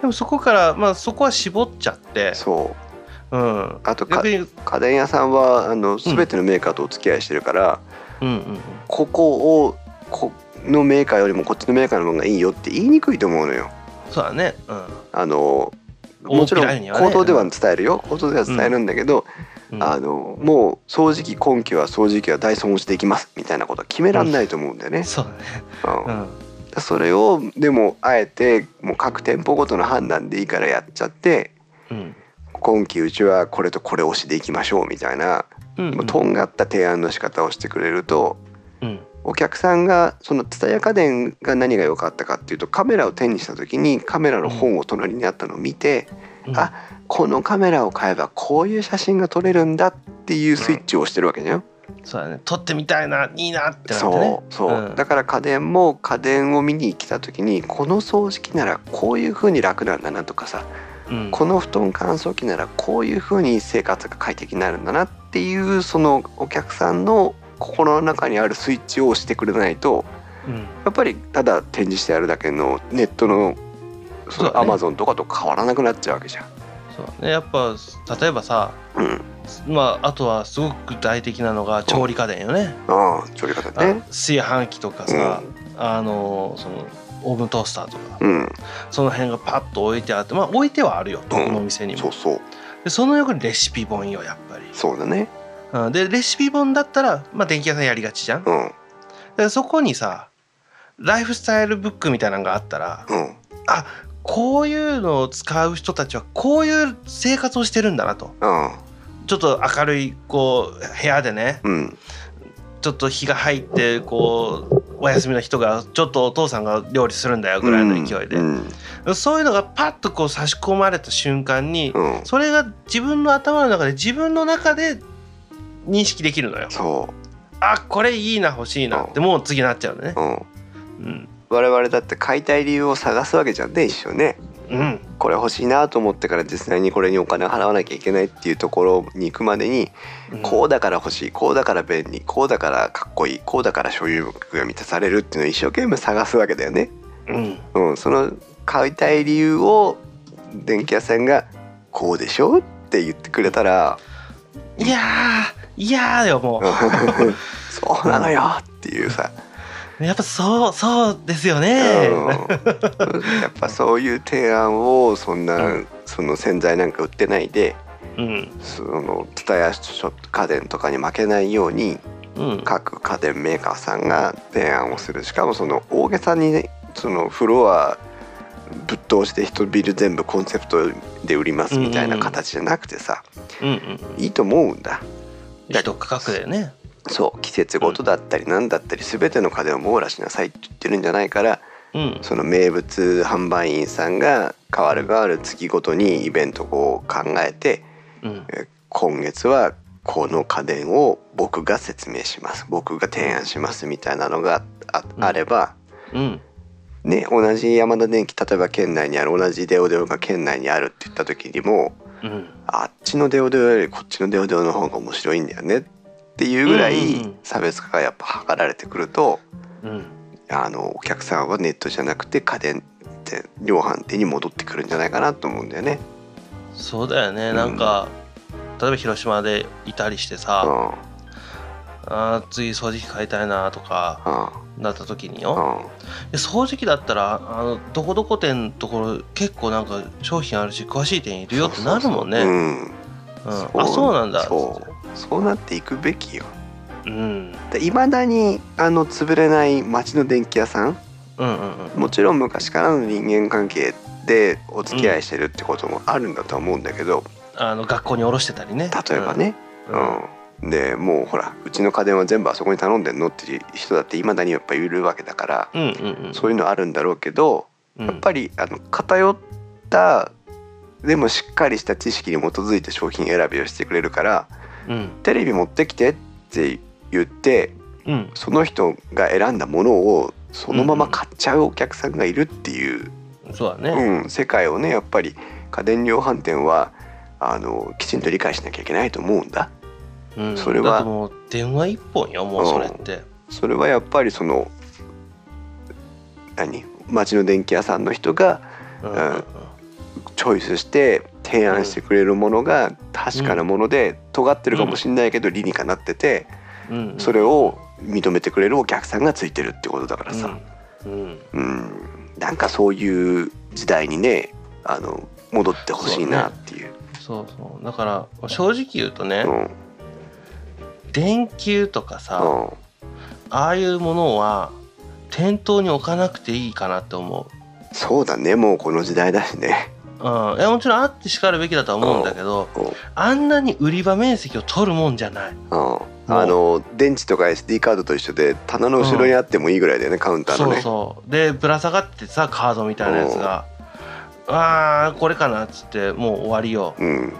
でもそこからまあそこは絞っちゃって、そう。うん、あと家電屋さんはあの全てのメーカーとお付き合いしてるから、うんうん。ここをこのメーカーよりもこっちのメーカーの方がいいよって言いにくいと思うのよ。そうだね。うん。あのもちろん口頭では伝えるよ。口頭では伝えるんだけど、うん。あのもう掃除機今期は掃除機はダイソン落ちていきますみたいなことは決めらんないと思うんだよね。そうだね。うん。うん。それをでもあえてもう各店舗ごとの判断でいいからやっちゃってうん。今期うちはこれとこれ推しでいきましょうみたいなうんうん。とんがった提案の仕方をしてくれるとうんお客さんがその蔦屋家電が何が良かったかっていうとカメラを手にした時にカメラの本を隣にあったのを見て、うん。あこのカメラを買えばこういう写真が撮れるんだっていうスイッチを押してるわけじゃん。そうだね。撮ってみたいないいなってなってね。そうそう、ん。だから家電も家電を見に来た時にこの掃除機ならこういう風に楽なんだなとかさうん。この布団乾燥機ならこういう風に生活が快適になるんだなっていうそのお客さんの心の中にあるスイッチを押してくれないとうん。やっぱりただ展示してあるだけのネットのそのアマゾンとかと変わらなくなっちゃうわけじゃん。そうね。やっぱ例えばさうん、まああとはすごく具体的なのが調理家電よね。ああ調理方あね。炊飯器とかさ、あのそのオーブントースターとか。うん、その辺がパッと置いてあってまあ置いてはあるよ。どこのお店にも、そうそう。でその横にレシピ本よやっぱり、そうだね。うん、でレシピ本だったら、まあ、電気屋さんやりがちじゃん。うん。でそこにさライフスタイルブックみたいなのがあったらうん。あこういうのを使う人たちはこういう生活をしてるんだなと。うん。ちょっと明るいこう部屋でねうん。ちょっと日が入ってこうお休みの人がちょっとお父さんが料理するんだよぐらいの勢いで、うん。そういうのがパッとこう差し込まれた瞬間に、うん。それが自分の頭の中で自分の中で認識できるのよ。そうあこれいいな欲しいなってもう次なっちゃうのね。うん、うん、我々だって買いたい理由を探すわけじゃんね一緒ねうん、これ欲しいなと思ってから実際にこれにお金を払わなきゃいけないっていうところに行くまでに、こうだから欲しいこうだから便利こうだからかっこいいこうだから所有欲が満たされるっていうのを一生懸命探すわけだよね。うん、うん、その買いたい理由を電気屋さんが「こうでしょ?」って言ってくれたらいやーいやーよも「そうなのよ」っていうさ、うやっぱそうそうですようん。ね。やっぱそういう提案をそんな、うん。その洗剤なんか売ってないでうん。その蔦屋家電とかに負けないようにうん。各家電メーカーさんが提案をする。しかもその大げさにねそのフロアぶっ通して一ビル全部コンセプトで売りますみたいな形じゃなくてさ、うんうん。いいと思うんだ一区画でね。そう季節ごとだったり何だったり全ての家電を網羅しなさいって言ってるんじゃないからうん。その名物販売員さんが変わる変わる月ごとにイベントを考えてうん。え今月はこの家電を僕が説明します僕が提案しますみたいなのがあうん。あれば、うん。ね同じ山田電機例えば県内にある同じデオデオが県内にあるって言った時にもうん。あっちのデオデオよりこっちのデオデオの方が面白いんだよねっていうぐらいん差別化がやっぱ図られてくるとうん。あのお客さんはネットじゃなくて家電って量販店に戻ってくるんじゃないかなと思うんだよね。そうだよね、うんなん。か例えば広島でいたりしてうさ、んあー次掃除機買いたいなとかうん。なった時にうよ、ん。で掃除機だったらあのどこどこ店のところ結構なんか商品あるし詳しい店いるよってなるもんね。ううん。んあそう。なんだ。そう。そうなっていくべきよ。うん。いまだにあの潰れない町の電気屋さん？うんうんうん。もちろん昔からの人間関係でお付き合いしてるってこともあるんだとは思うんだけど、あの学校に卸してたりね。例えばね、うん。うんでもうほらうちの家電は全部あそこに頼んでんのっていう人だっていまだにやっぱいるわけだから、うんうんうん。そういうのあるんだろうけど、うん。やっぱりあの偏ったでもしっかりした知識に基づいて商品選びをしてくれるからうん。テレビ持ってきてって言ってうん。その人が選んだものをそのまま買っちゃうお客さんがいるっていう、そうだね、うん世界をねやっぱり家電量販店はあのきちんと理解しなきゃいけないと思うんだ。うん。それは。もう電話一本よもうそれって、それはやっぱりその何？町の電気屋さんの人がうんうんうん。チョイスして提案してくれるものが確かなもので尖ってるかもしれないけど理にかなっててうんうん。それを認めてくれるお客さんがついてるってことだからさ、うんうん、なんかそういう時代にねあの戻ってほしいなっていう。そうそう。だから正直言うとね、うん電球とかさ、うん。ああいうものは店頭に置かなくていいかなって思そうだねもうこの時代だしね。うん、いやもちろんあってしかるべきだとは思うんだけどうん。あんなに売り場面積を取るもんじゃない。うん。あの電池とか SD カードと一緒で棚の後ろにあってもいいぐらいだよね、カウンターのそうねそう。でぶら下がってさカードみたいなやつがあーこれかなっつってもう終わりよ。うん。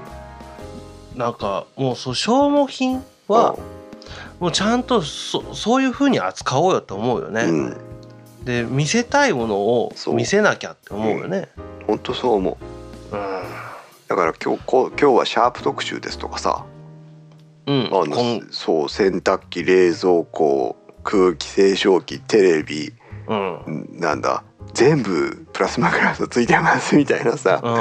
なんかもうそう消耗品はもうちゃんとそそういう風に扱おうよと思うよね、うん。で見せたいものを見せなきゃって思うよね。本当そう思う。うん。だから今日こう今日はシャープ特集ですとかさ。うん、あのそう洗濯機冷蔵庫空気清浄機テレビ。うん。なんだ。全部プラズマグラスついてますみたいなさ。うんうん。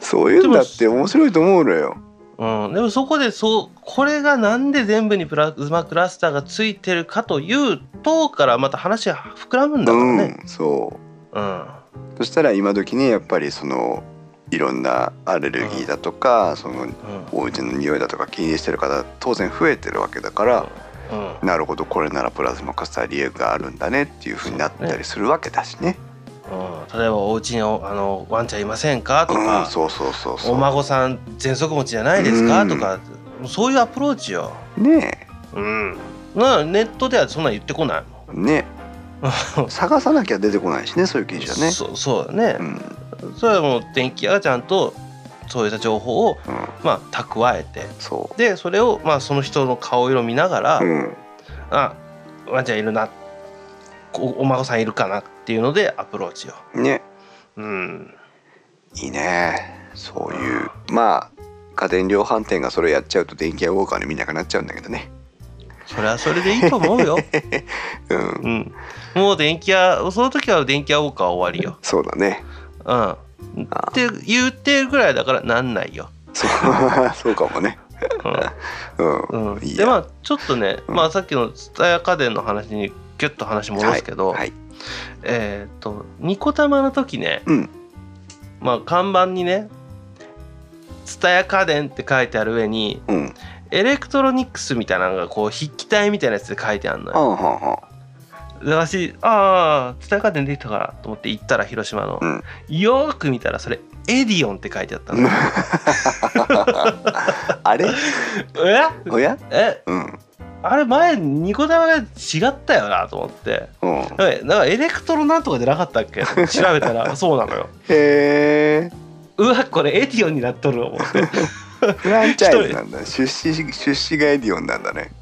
そういうんだって面白いと思うのよ。うん。うん、でもそこでそうこれがなんで全部にプラズマクラスターがついてるかというとからまた話が膨らむんだからね。うん、そう。うん。そしたら今時ねやっぱりそのいろんなアレルギーだとか、そのうん。お家の匂いだとか気にしてる方当然増えてるわけだから、うん。なるほどこれならプラズマカスター理由があるんだねっていうふうになったりするわけだしね。うん、例えばお家におあのワンちゃんいませんか？とうん、か、そうそうそうそう。お孫さん喘息持ちじゃないですか、うん。とか。そういうアプローチよ。ねうん、なネットではそんなん言ってこないえねもん。探さなきゃ出てこないしねそういう記事はね。そうそうだね。う、ん。それはもう電気屋がちゃんとそういった情報をうん、まあ蓄えて。そでそれをまあその人の顔色見ながら、う。うん。あワンちゃんいるな。おお孫さんいるかなっていうのでアプローチよ。ねうんいいねそういうまあ家電量販店がそれやっちゃうと電気屋ウォーカーに見なくなっちゃうんだけどね。それはそれでいいと思うよ。うんうん、もう電気屋その時は電気屋ウォーカーは終わりよ。そうだね。うん、って言ってるぐらいだからなんないよ。そう そうかもね。うん。うんうん、いいやでまあちょっとね、うんまあ、さっきの蔦屋家電の話にギュッと話戻すけど、はい。えっ、とニコ玉の時ね、うんまあ看板にね「蔦屋家電」って書いてある上にうん。エレクトロニクスみたいなのがこう筆記体みたいなやつで書いてあるのよ。はんはんはで私ああ蔦屋家電できたからと思って行ったら広島の、うんよーく見たらそれエディオンって書いてあったの。ん。あれ？え？おや？え？うん。あれ前ニコ玉が違ったよなと思って。うん。なんかなんかエレクトロなんとかじゃなかったっけ？調べたら そうなのよ。へえ。うわこれエディオンになっとる思って。フランチャイズなんだ。出資出資がエディオンなんだね。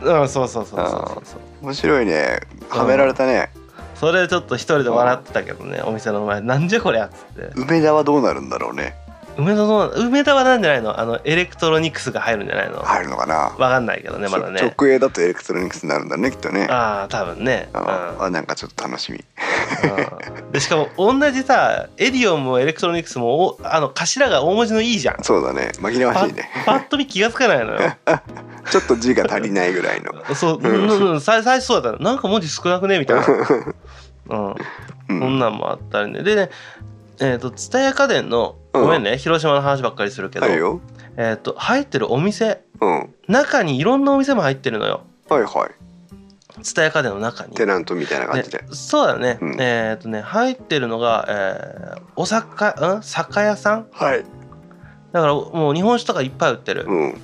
うんそうそうそうそうそう。面白いね。はめられたね。それちょっと一人で笑ってたけどねお店の前なんじゃこりゃっつって梅田はどうなるんだろうね。梅田の梅田はなんじゃないの？あのエレクトロニクスが入るんじゃないの？わ入るのかな？かんないけどねまだね。直営だとエレクトロニクスになるんだねきっとね。ああ多分ね。うん。ああなんかちょっと楽しみ。うん。でしかも同じさエディオンもエレクトロニクスもおあの頭が大文字の E じゃん。そうだね。紛らわしいね。パッと見気がつかないのよ。ちょっと字が足りないぐらいの。そう、うん最最初そうだったの。なんか文字少なくね？みたいな、うん、うん。こんなんもあったりね。でねえっ、と蔦屋家電のごめんね、広島の話ばっかりするけど、はいよ。えっ、と入ってるお店うん。中にいろんなお店も入ってるのよはいはい。蔦屋家電の中に。テナントみたいな感ねじで。そうだね、うんえっ、とね入ってるのが、えーお酒うん？酒屋さん？はい。だからもう日本酒とかいっぱい売ってる、うん。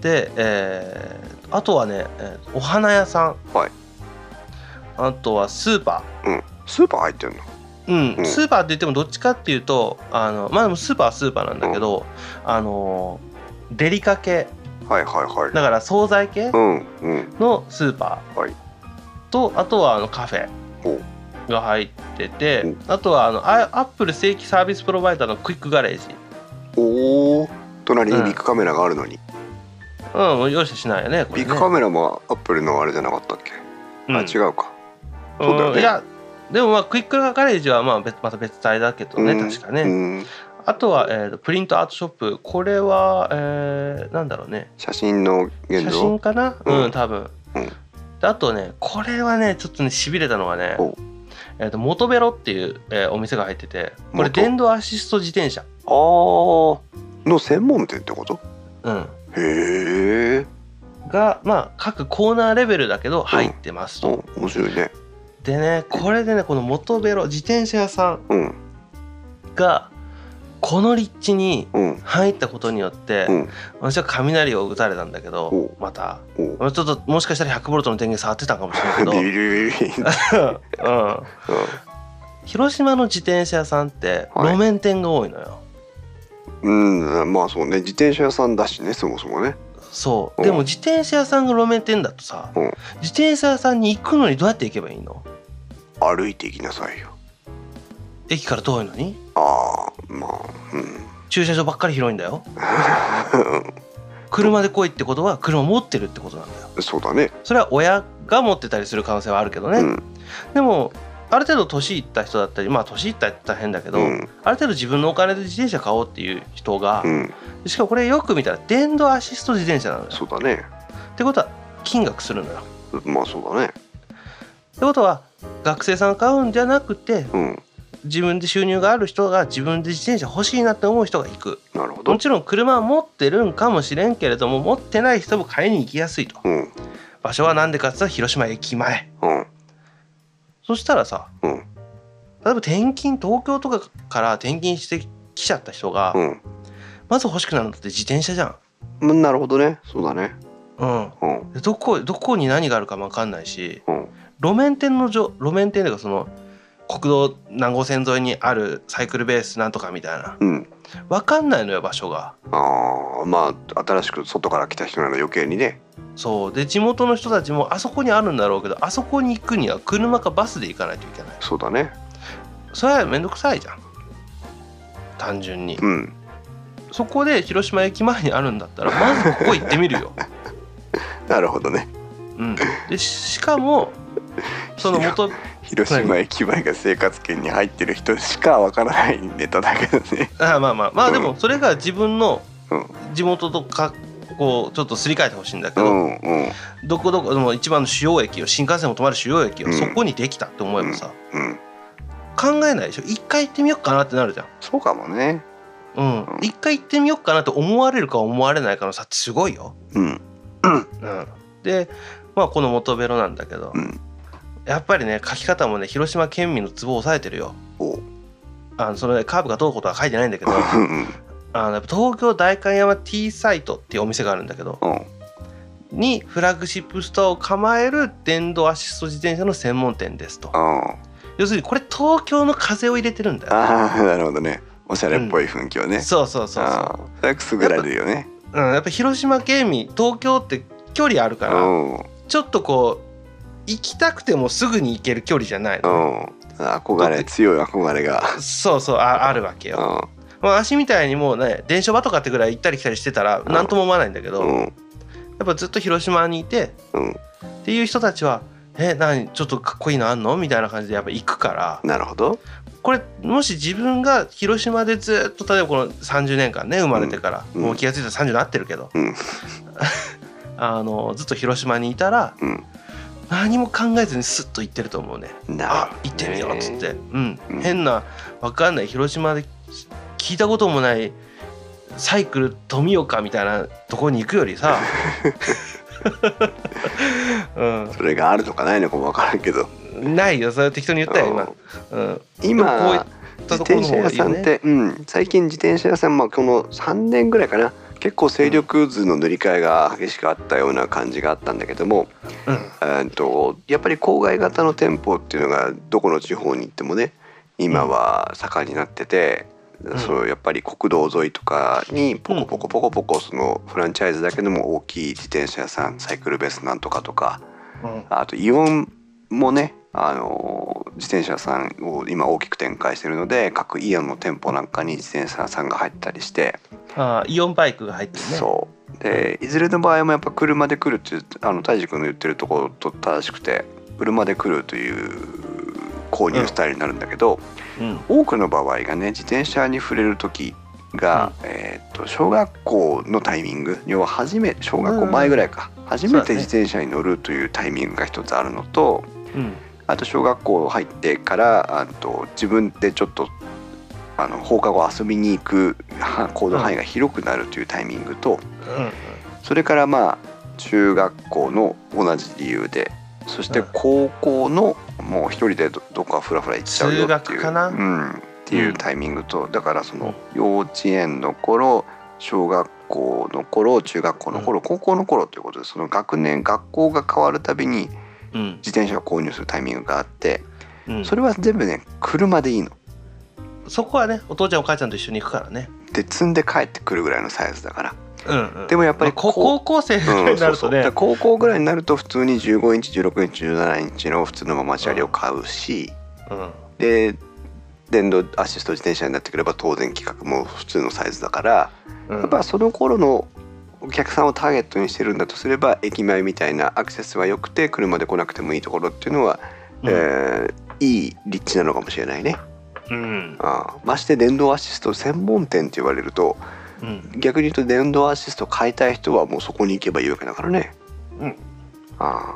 で、えーあとはね、えーお花屋さん、はいあとはスーパうん。スーパー入ってんの？ー、うん。うん。スーパーって言ってもどっちかっていうとあのまあスーパーはスーパーなんだけど、あのデリカ系。はいはいはい。だから惣菜系うんうん。のスーパー、はい。とあとはあのカフェおが入っててあとはあのアアップル正規サービスプロバイダーのクイックガレー。ジおお。隣にビッグカメラがあるのに。うんもう容赦しないよねね。ビッグカメラもアップルのあれじゃなかったっけ？うん。あ違うか。そうだよね。んいやでもまあクイックガレージはまあ別また別体だけどね、うん。確かね、うん。あとは、えーとプリントアートショップ。これは、えーなんだろうね。写真の現写像。真かな？うん。うん、多分、あとねこれはねちょっとねしびれたのがねお。えーとモトベロっていう、えーお店が入っててこれ元電動アシスト自転車。ああ。の専門店ってこと？うん。へえ。がまあ各コーナーレベルだけど入ってますと、うん。面白いね。でねこれでねこのモトベロ自転車屋さんうん。がこの立地にうん。入ったことによって、うん。私は雷を打たれたんだけどおまた。おちょっともしかしたら100ボルトの電源触ってたかもしれないけど。ビビビビビビ うん、広島の自転車屋さんってはい。路面店が多いのよ、うん、うん、まあそうね。自転車屋さんだしねそもそもね。そう。うん。でも自転車屋さんが路面店だとさうん。自転車屋さんに行くのにどうやって行けばいいの？歩いて行きなさいよ。駅から遠いのに？ああまあうん。駐車場ばっかり広いんだよ。車で来いってことは車持ってるってことなんだよ。そうだね。それは親が持ってたりする可能性はあるけどね、うん。でもある程度年いった人だったりまあ年いったって大変だけど、うん。ある程度自分のお金で自転車買おうっていう人がう、ん。しかもこれよく見たら電動アシスト自転車なのよ。そうだね。ってことは金額するのよ。まあそうだね。ってことは学生さんが買うんじゃなくてうん。自分で収入がある人が自分で自転車欲しいなって思う人が行く。なるほど。もちろん車は持ってるんかもしれんけれども持ってない人も買いに行きやすいと。うん。場所は何でかって言ったら広島駅前。うん。そしたらさうん。例えば転勤東京とかから転勤してきちゃった人が、うん。まず欲しくなるのって自転車じゃん。うんなるほどね。そうだね。うん、どこどこに何があるかも分かんないしうん路面店のじょ路面店というかその国道何号線沿いにあるサイクルベースなんとかみたいな。うん。分かんないのよ場所が。ああまあ新しく外から来た人なら余計にね。そう。で地元の人たちもあそこにあるんだろうけどあそこに行くには車かバスで行かないといけない。そうだね。それは面倒くさいじゃん。単純に。うん。そこで広島駅前にあるんだったらまずここ行ってみるよ、なるほどね。うん、でししかも その元広島駅前が生活圏に入ってる人しかわからないネタだけどね。あまあまあまあうん。でもそれが自分のうん。地元とかこうちょっとすり替えてほしいんだけど、うんうん。どこどこでも一番の主要駅を新幹線も止まる主要駅をうん。そこにできたって思えばさ、うん考えないでしょ？一回行ってみようかなってなるじゃん。そうかもね。うん。うん。一回行ってみようかなって思われるか思われないかの差ってすごいよ。うん。うん、でまあこのモトベロなんだけど、うんやっぱりね書き方もね広島県民のツボを押さえてるよ。お。あのそのねカープがどうことは書いてないんだけどうんあの東京代官山 T サイトっていうお店があるんだけどうん。にフラッグシップストアを構える電動アシスト自転車の専門店ですと。あ要するにこれ東京の風を入れてるんだよ。あーなるほどね。おしゃれっぽい雰囲気はね、そうそうそうそああそれはくすぐられるよね。う、うん、やっぱ広島県民東京って距離あるかうらん。ちょっとこう行きたくてもすぐに行ける距離じゃないの。うん。憧れ強い憧れが。そうそうああるわけよ、うまあ、足みたいにもうね電車場とかってぐらい行ったり来たりしてたらうん。何とも思わないんだけど、ん。やっぱずっと広島にいてうん。っていう人たちは「え何ちょっとかっこいいのあんの?」みたいな感じでやっぱ行くからなるほど。これもし自分が広島でずっと例えばこの30年間ね生まれてから、うん。もう気が付いたら30になってるけど、うん。あのずっと広島にいたらうん何も考えずにスッと行ってると思うね。あ行ってみようっつって、うん。うん。変なわかんない広島で聞いたこともないサイクル富岡みたいなとこに行くよりさ、うそれがあるのかないのかも分からんけど。ん、ないよ。それ適当に言ったよ今、うん、今でもこういった自ところ転車屋さんっの方がいいよね。て、うん、最近自転車屋さんまあこの3年ぐらいかな結構勢力図の塗り替えが激しくあったような感じがあったんだけども、うんえーっとやっぱり郊外型の店舗っていうのがどこの地方に行ってもね今は盛んになってて、ん。そうやっぱり国道沿いとかにポコポコポコポコそのフランチャイズだけでも大きい自転車屋さんサイクルベースなんとかとかうん。あとイオンもねあの自転車屋さんを今大きく展開してるので各イオンの店舗なんかに自転車屋さんが入ったりして、あイオンバイクが入ってるね。そう。でいずれの場合もやっぱ車で来るっていうあの泰治君の言ってるところと正しくて車で来るという購入スタイルになるんだけど、うん。多くの場合がね自転車に触れる時が、えー、と小学校のタイミング要は初め小学校前ぐらいか、初めて自転車に乗るというタイミングが一つあるのとうん。あと小学校入ってからあと自分でちょっとあの放課後遊びに行くは行動範囲が広くなるというタイミングと、うんそれからまあ中学校の同じ理由でそしてうん。高校のもう一人でどどっかフラフラ行っちゃうよっていううん、っていうタイミングと、だからその幼稚園の頃小学校の頃中学校の頃、高校の頃ということでその学年学校が変わるたびにうん。自転車を購入するタイミングがあってうん。それは全部ね車でいいの。そこはねお父ちゃんお母ちゃんと一緒に行くからね。で積んで帰ってくるぐらいのサイズだから。うん、うん、でもやっぱりまあこ高校生ぐらいになるとね、だから高校ぐらいになると普通に15インチ16インチ17インチの普通のママチャリを買うし、うん。で電動アシスト自転車になってくれば当然規格も普通のサイズだから、うん。やっぱその頃のお客さんをターゲットにしてるんだとすれば駅前みたいなアクセスは良くて車で来なくてもいいところっていうのは、うん。えーいい立地なのかもしれないね。うん。ああ。まして電動アシスト専門店って言われるとうん。逆に言うと電動アシスト買いたい人はもうそこに行けばいいわけだからね。うん。あ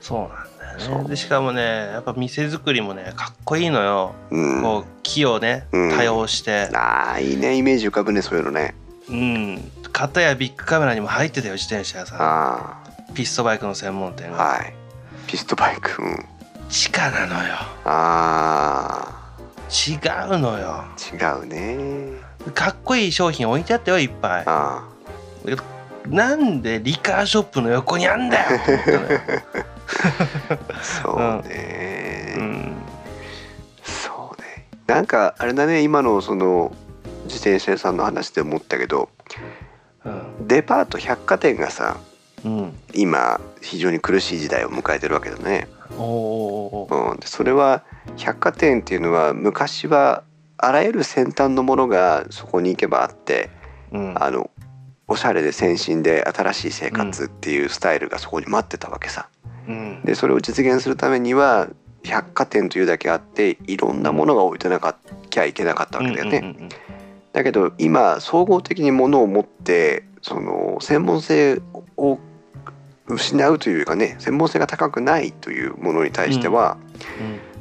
そうなんだよね。でしかもねやっぱ店作りもねかっこいいのよ、あうん、こう木をねうん。多用して。ああいいねイメージ浮かぶねそういうのね。うん。片やビッグカメラにも入ってたよ自転車屋さあんピストバイクの専門店が、あはい。ピストバイク、うん、地下なのよ。あ違うのよ。ー違うね。かっこいい商品置いてあったよいっぱい。あなんでリカーショップの横にあんだよ そうね、うん、そうね。なんかあれだね今のその自転車屋さんの話で思ったけどうん。デパート百貨店がさうん。今非常に苦しい時代を迎えてるわけだね。うん、でそれは百貨店っていうのは昔はあらゆる先端のものがそこに行けばあってうん。あのおしゃれで先進で新しい生活っていうスタイルがそこに待ってたわけさ。うん。でそれを実現するためには百貨店というだけあっていろんなものが置いてなきゃいけなかったわけだよね。うんうんうんだけど今総合的にものを持ってその専門性を失うというかね専門性が高くないというものに対しては、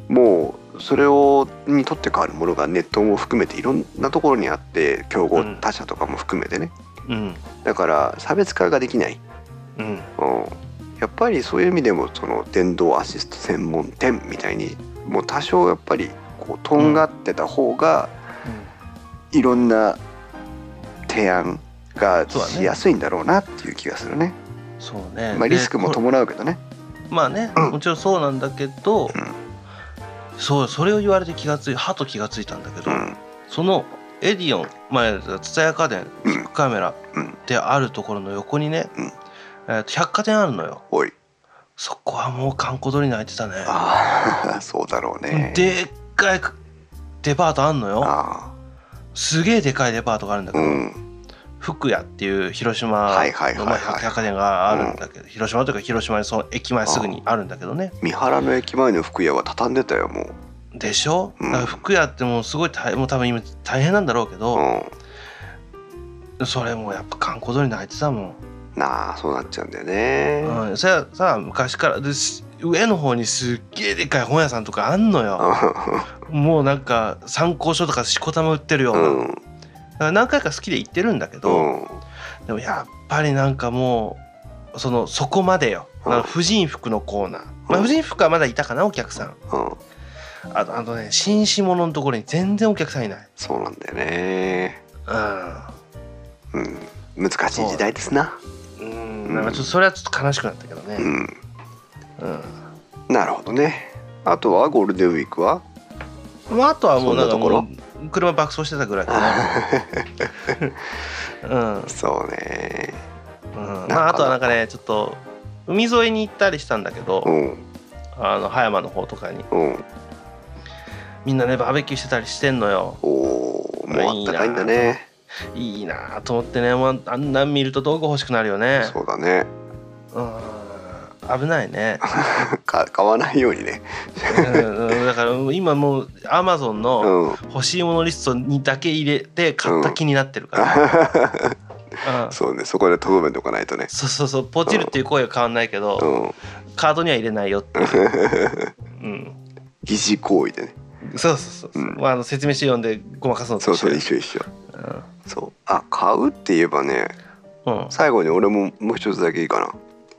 もうそれをにとって変わるものがネットも含めていろんなところにあって競合他社とかも含めてね。うんだから差別化ができない、うん。うん、やっぱりそういう意味でもその電動アシスト専門店みたいにもう多少やっぱりこうとんがってた方がいろんな提案がしやすいんだろうなっていう気がするね。そうね。まあリスクも伴うけどね。まあね、うん。もちろんそうなんだけど、うん。そうそれを言われて気がついはと気がついたんだけど、うん。そのエディオン前蔦屋家電ビッグカメラうん。であるところの横にね、うん。えーと百貨店あるのよ。おい。そこはもう閑古鳥に開いてたね。ああ そうだろうね。でっかいデパートあんのよ。あすげえでかいデパートがあるんだけど、あうん福屋っていう広島のまあ百貨店があるんだけど、広島というか広島にその駅前すぐにあるんだけどね。三原の駅前の服屋は畳んでたよもでしょ、うん。だから福屋ってもうすごい大もう多分今大変なんだろうけう。ど、うんそれもやっぱ観光通りに入ってたもん、なあそうなっちゃうんだよね。うん、それはさ昔からです上の方にすっげえでかい本屋さんとかあんのよ。もうなんか参考書とかしこたま売ってるような、うん何回か好きで行ってるんだけうど、ん。でもやっぱりなんかもうそのそこまでよ、うん。あの婦人服のコーナー、まあ、うん婦人服はまだいたかなお客さん。うん。あとあとね紳士物のところに全然お客さんいない。そうなんだよね。ううん。難しい時代ですな。ん。うん。なんかちょっとそれはちょっと悲しくなったけどね。うん。うん。なるほどね。あとはゴールデンウィークは？まあ、あとはもうなんかもう車爆走してたぐらいかな うん、そうね。うん、まああとはなんかねちょっと海沿いに行ったりしたんだけど、うん。あの葉山の方とかに。うん。みんなねバーベキューしてたりしてんのよ。おおもうあったかいんだね。いいな。と思ってねもうあんなん見ると道具欲しくなるよね。そうだね。うん危ないね、か買わないようにね。うんうん、だから今もうアマゾンうのん。欲しいものリストにだけ入れて買った気になってるから、うんそうねそこでとどめておかないとね。そうそうそうポチるっていう声は変わんないけど、うん。カードには入れないよっていう、うん、疑似行為でね。そうそうそうまあ、あの説明書読んでごまかすのとそうそうよ一緒一緒。そう。あ買うって言えばねうん、うん、最後に俺ももう一つだけいいかな。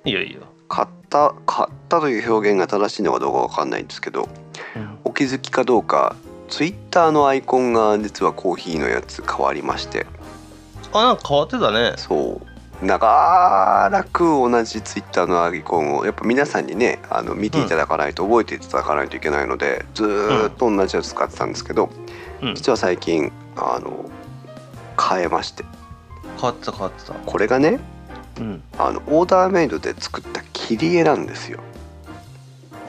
いいよいいよ、買った買ったという表現が正しいのかどうかわかんないんですけどうん。お気づきかどうかツイッターのアイコンが実はコーヒーのやつ変わりまして。あなんか変わってたね。そう。長らく同じツイッターのアイコンをやっぱ皆さんにねあの見ていただかないと覚えていただかないといけないので、ずーっと同じやつ使ってたんですけど、うん。実は最近あの変えまして。変わってた変わってた。これがねうん。あのオーダーメイドで作った切り絵なんですよ。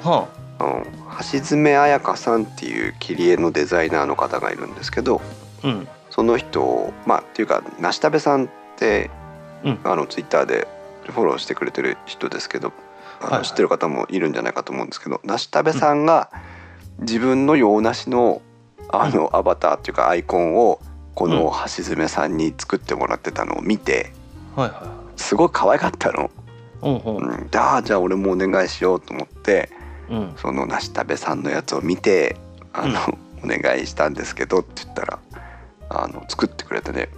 はうん、橋爪彩香さんっていう切り絵のデザイナーの方がいるんですけどあうん。その人をまあっていうか梨田部さんって、うん。あのツイッターでフォローしてくれてる人ですけどあのはいはい。知ってる方もいるんじゃないかと思うんですけど梨田部さんが自分の洋梨のあのアバターっていうかアイコンをこの橋爪さんに作ってもらってたのを見てはいはいはいすごい可愛かったの。うんうん。ああじゃあ俺もお願いしようと思ってうん。その梨田部さんのやつを見てあの、お願いしたんですけどって言ったらあの作ってくれてね。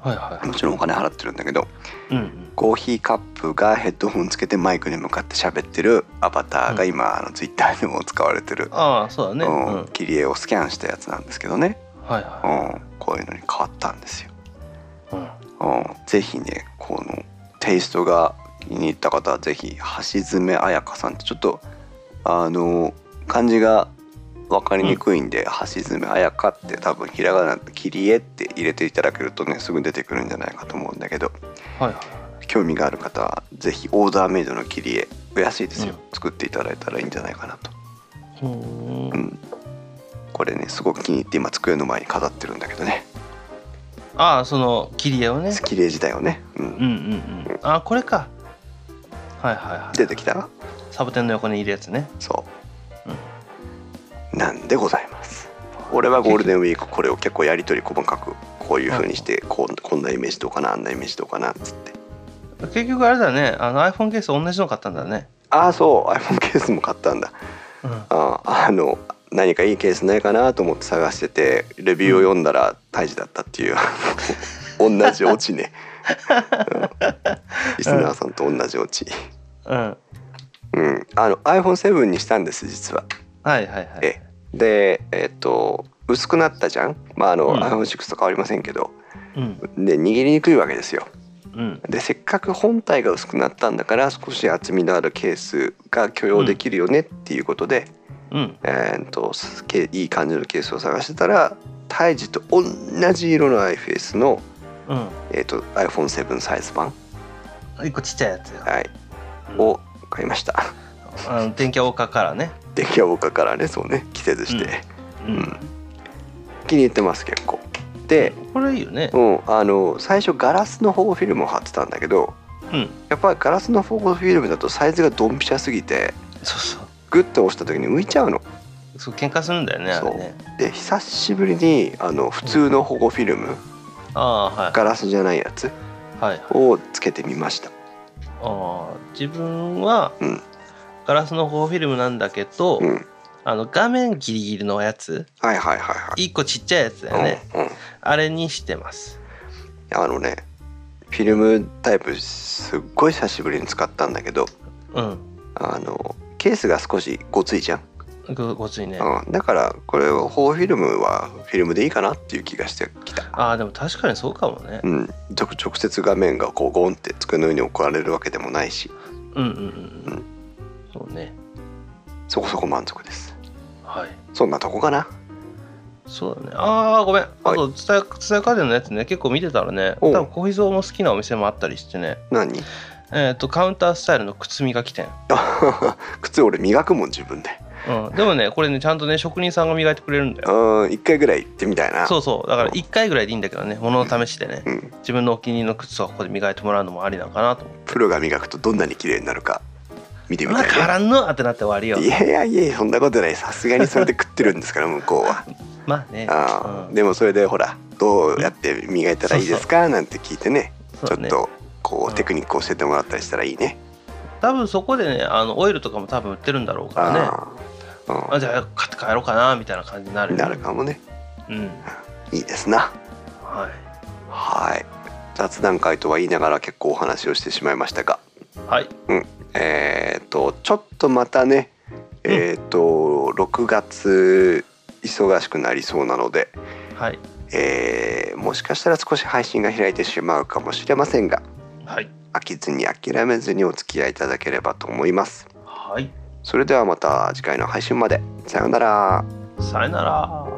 はいはいもちろんお金払ってるんだけどうんうん。コーヒーカップがヘッドホンつけてマイクに向かって喋ってるアバターが今、あのツイッターでも使われてる、ああそうだね。ううん。ん切り絵をスキャンしたやつなんですけどね、はいはうん、こういうのに変わったんですよ。いうん。うん、ぜひねこのテイストが気に入った方はぜひ橋爪彩香さんってちょっとあの漢字が分かりにくいんで、橋爪彩香って多分ひらがなで切り絵って入れていただけるとねすぐ出てくるんじゃないかと思うんだけどはいはい。興味がある方はぜひオーダーメイドの切り絵お安いですよ、う作っていただいたらいいんじゃないかなと、うん、これねすごく気に入って今机の前に飾ってるんだけどねああその切り絵をね。切り絵自体をね、うん。うんうんうん。あこれか。はいはいはい出てきた？サボテンの横にいるやつね。そう、なんでございます。俺はゴールデンウィークこれを結構やり取り細かくこういう風にしてこうこんなイメージどうかなあんなイメージどうかなっつって。結局あれだね。あの iPhone ケース同じの買ったんだね。ああそう。iPhone ケースも買ったんだ。うん。あーあの何かいいケースないかなと思って探しててレビューを読んだら胎児だったっていう。同じオチね、うん。リスナーさんと同じオチ。うん。うん。あの iPhone7 にしたんです実は。はいはいはい。えでえっと薄くなったじゃん？まああの、うん。iPhone6 と変わりませんけど。うん。で握りにくいわけですよ。うん。でせっかく本体が薄くなったんだから少し厚みのあるケースが許容できるよねっていうことで、うん。えーっといい感じのケースを探してたら胎児と同じ色の iFace の、うん。えーっと iPhone7 サイズ版、一個ちっちゃいやつよ。はい、うん。を買いました。あの電気屋岡からね。出来は岡からねそうね。季節して、ううん。気に入ってます結構。で、これいいよね。うん、あの最初ガラスの保護フィルムを貼ってたんだけどうん。やっぱりガラスの保護フィルムだとサイズがドンピシャすぎてそうそうグッと押した時に浮いちゃうの。そう喧嘩するんだよねあれね。で久しぶりにあの普通の保護フィルム、ああはい。ガラスじゃないやつはい。をつけてみました。ああ自分はうん。ガラスの保護フィルムなんだけど、うん。あの画面ギリギリのやつはいはいはいはい。一個ちっちゃいやつだよね、うんうん。あれにしてます。あのねフィルムタイプすっごい久しぶりに使ったんだけどうん。あのケースが少しごついじゃん、ごごついね、うん、だからこれを保護フィルムはフィルムでいいかなっていう気がしてきた。ああでも確かにそうかもね。うん、直直接画面がこうゴンって机の上に置かれるわけでもないし。うんうんうんううん。んそうね。そこそこ満足です。はい。そんなとこかな？そうだね。ああごめん。あと伝え家電のやつね結構見てたらね多分コーヒーゾーも好きなお店もあったりしてね。何？えっ、とカウンタースタイルの靴磨き店。靴俺磨くもん自分で。うん、でもねこれねちゃんとね職人さんが磨いてくれるんだよ。うん一回ぐらい行ってみたいな。そうそう。だから1回ぐらいでいいんだけどね物の試しでね。うん、自分のお気に入りの靴をここで磨いてもらうのもありなのかなとプロが磨くとどんなに綺麗になるか見てみまあたいね。変わらんのってなって終わりよ。いやいやいやそんなことない。さすがにそれで食ってるんですから向こうは。まあね。あー、うん。でもそれでほらどうやって磨いたらいいですか？なんて聞いてね。ね。ちょっとこううん。テクニック教えてもらったりしたらいいね。多分そこでねあのオイルとかも多分売ってるんだろうからね。あーあじゃあ買って帰ろうかなみたいな感じになるうんなるかもね。うん。いいですな。はい。はい。雑談会とは言いながら結構お話をしてしまいましたが。はい。えっ、とちょっとまたねうん。えっ、と6月忙しくなりそうなので、はい。えーもしかしたら少し配信が開いてしまうかもしれませんがはい。飽きずに諦めずにお付き合いいただければと思います。はい。それではまた次回の配信まで。さようなら。さよなら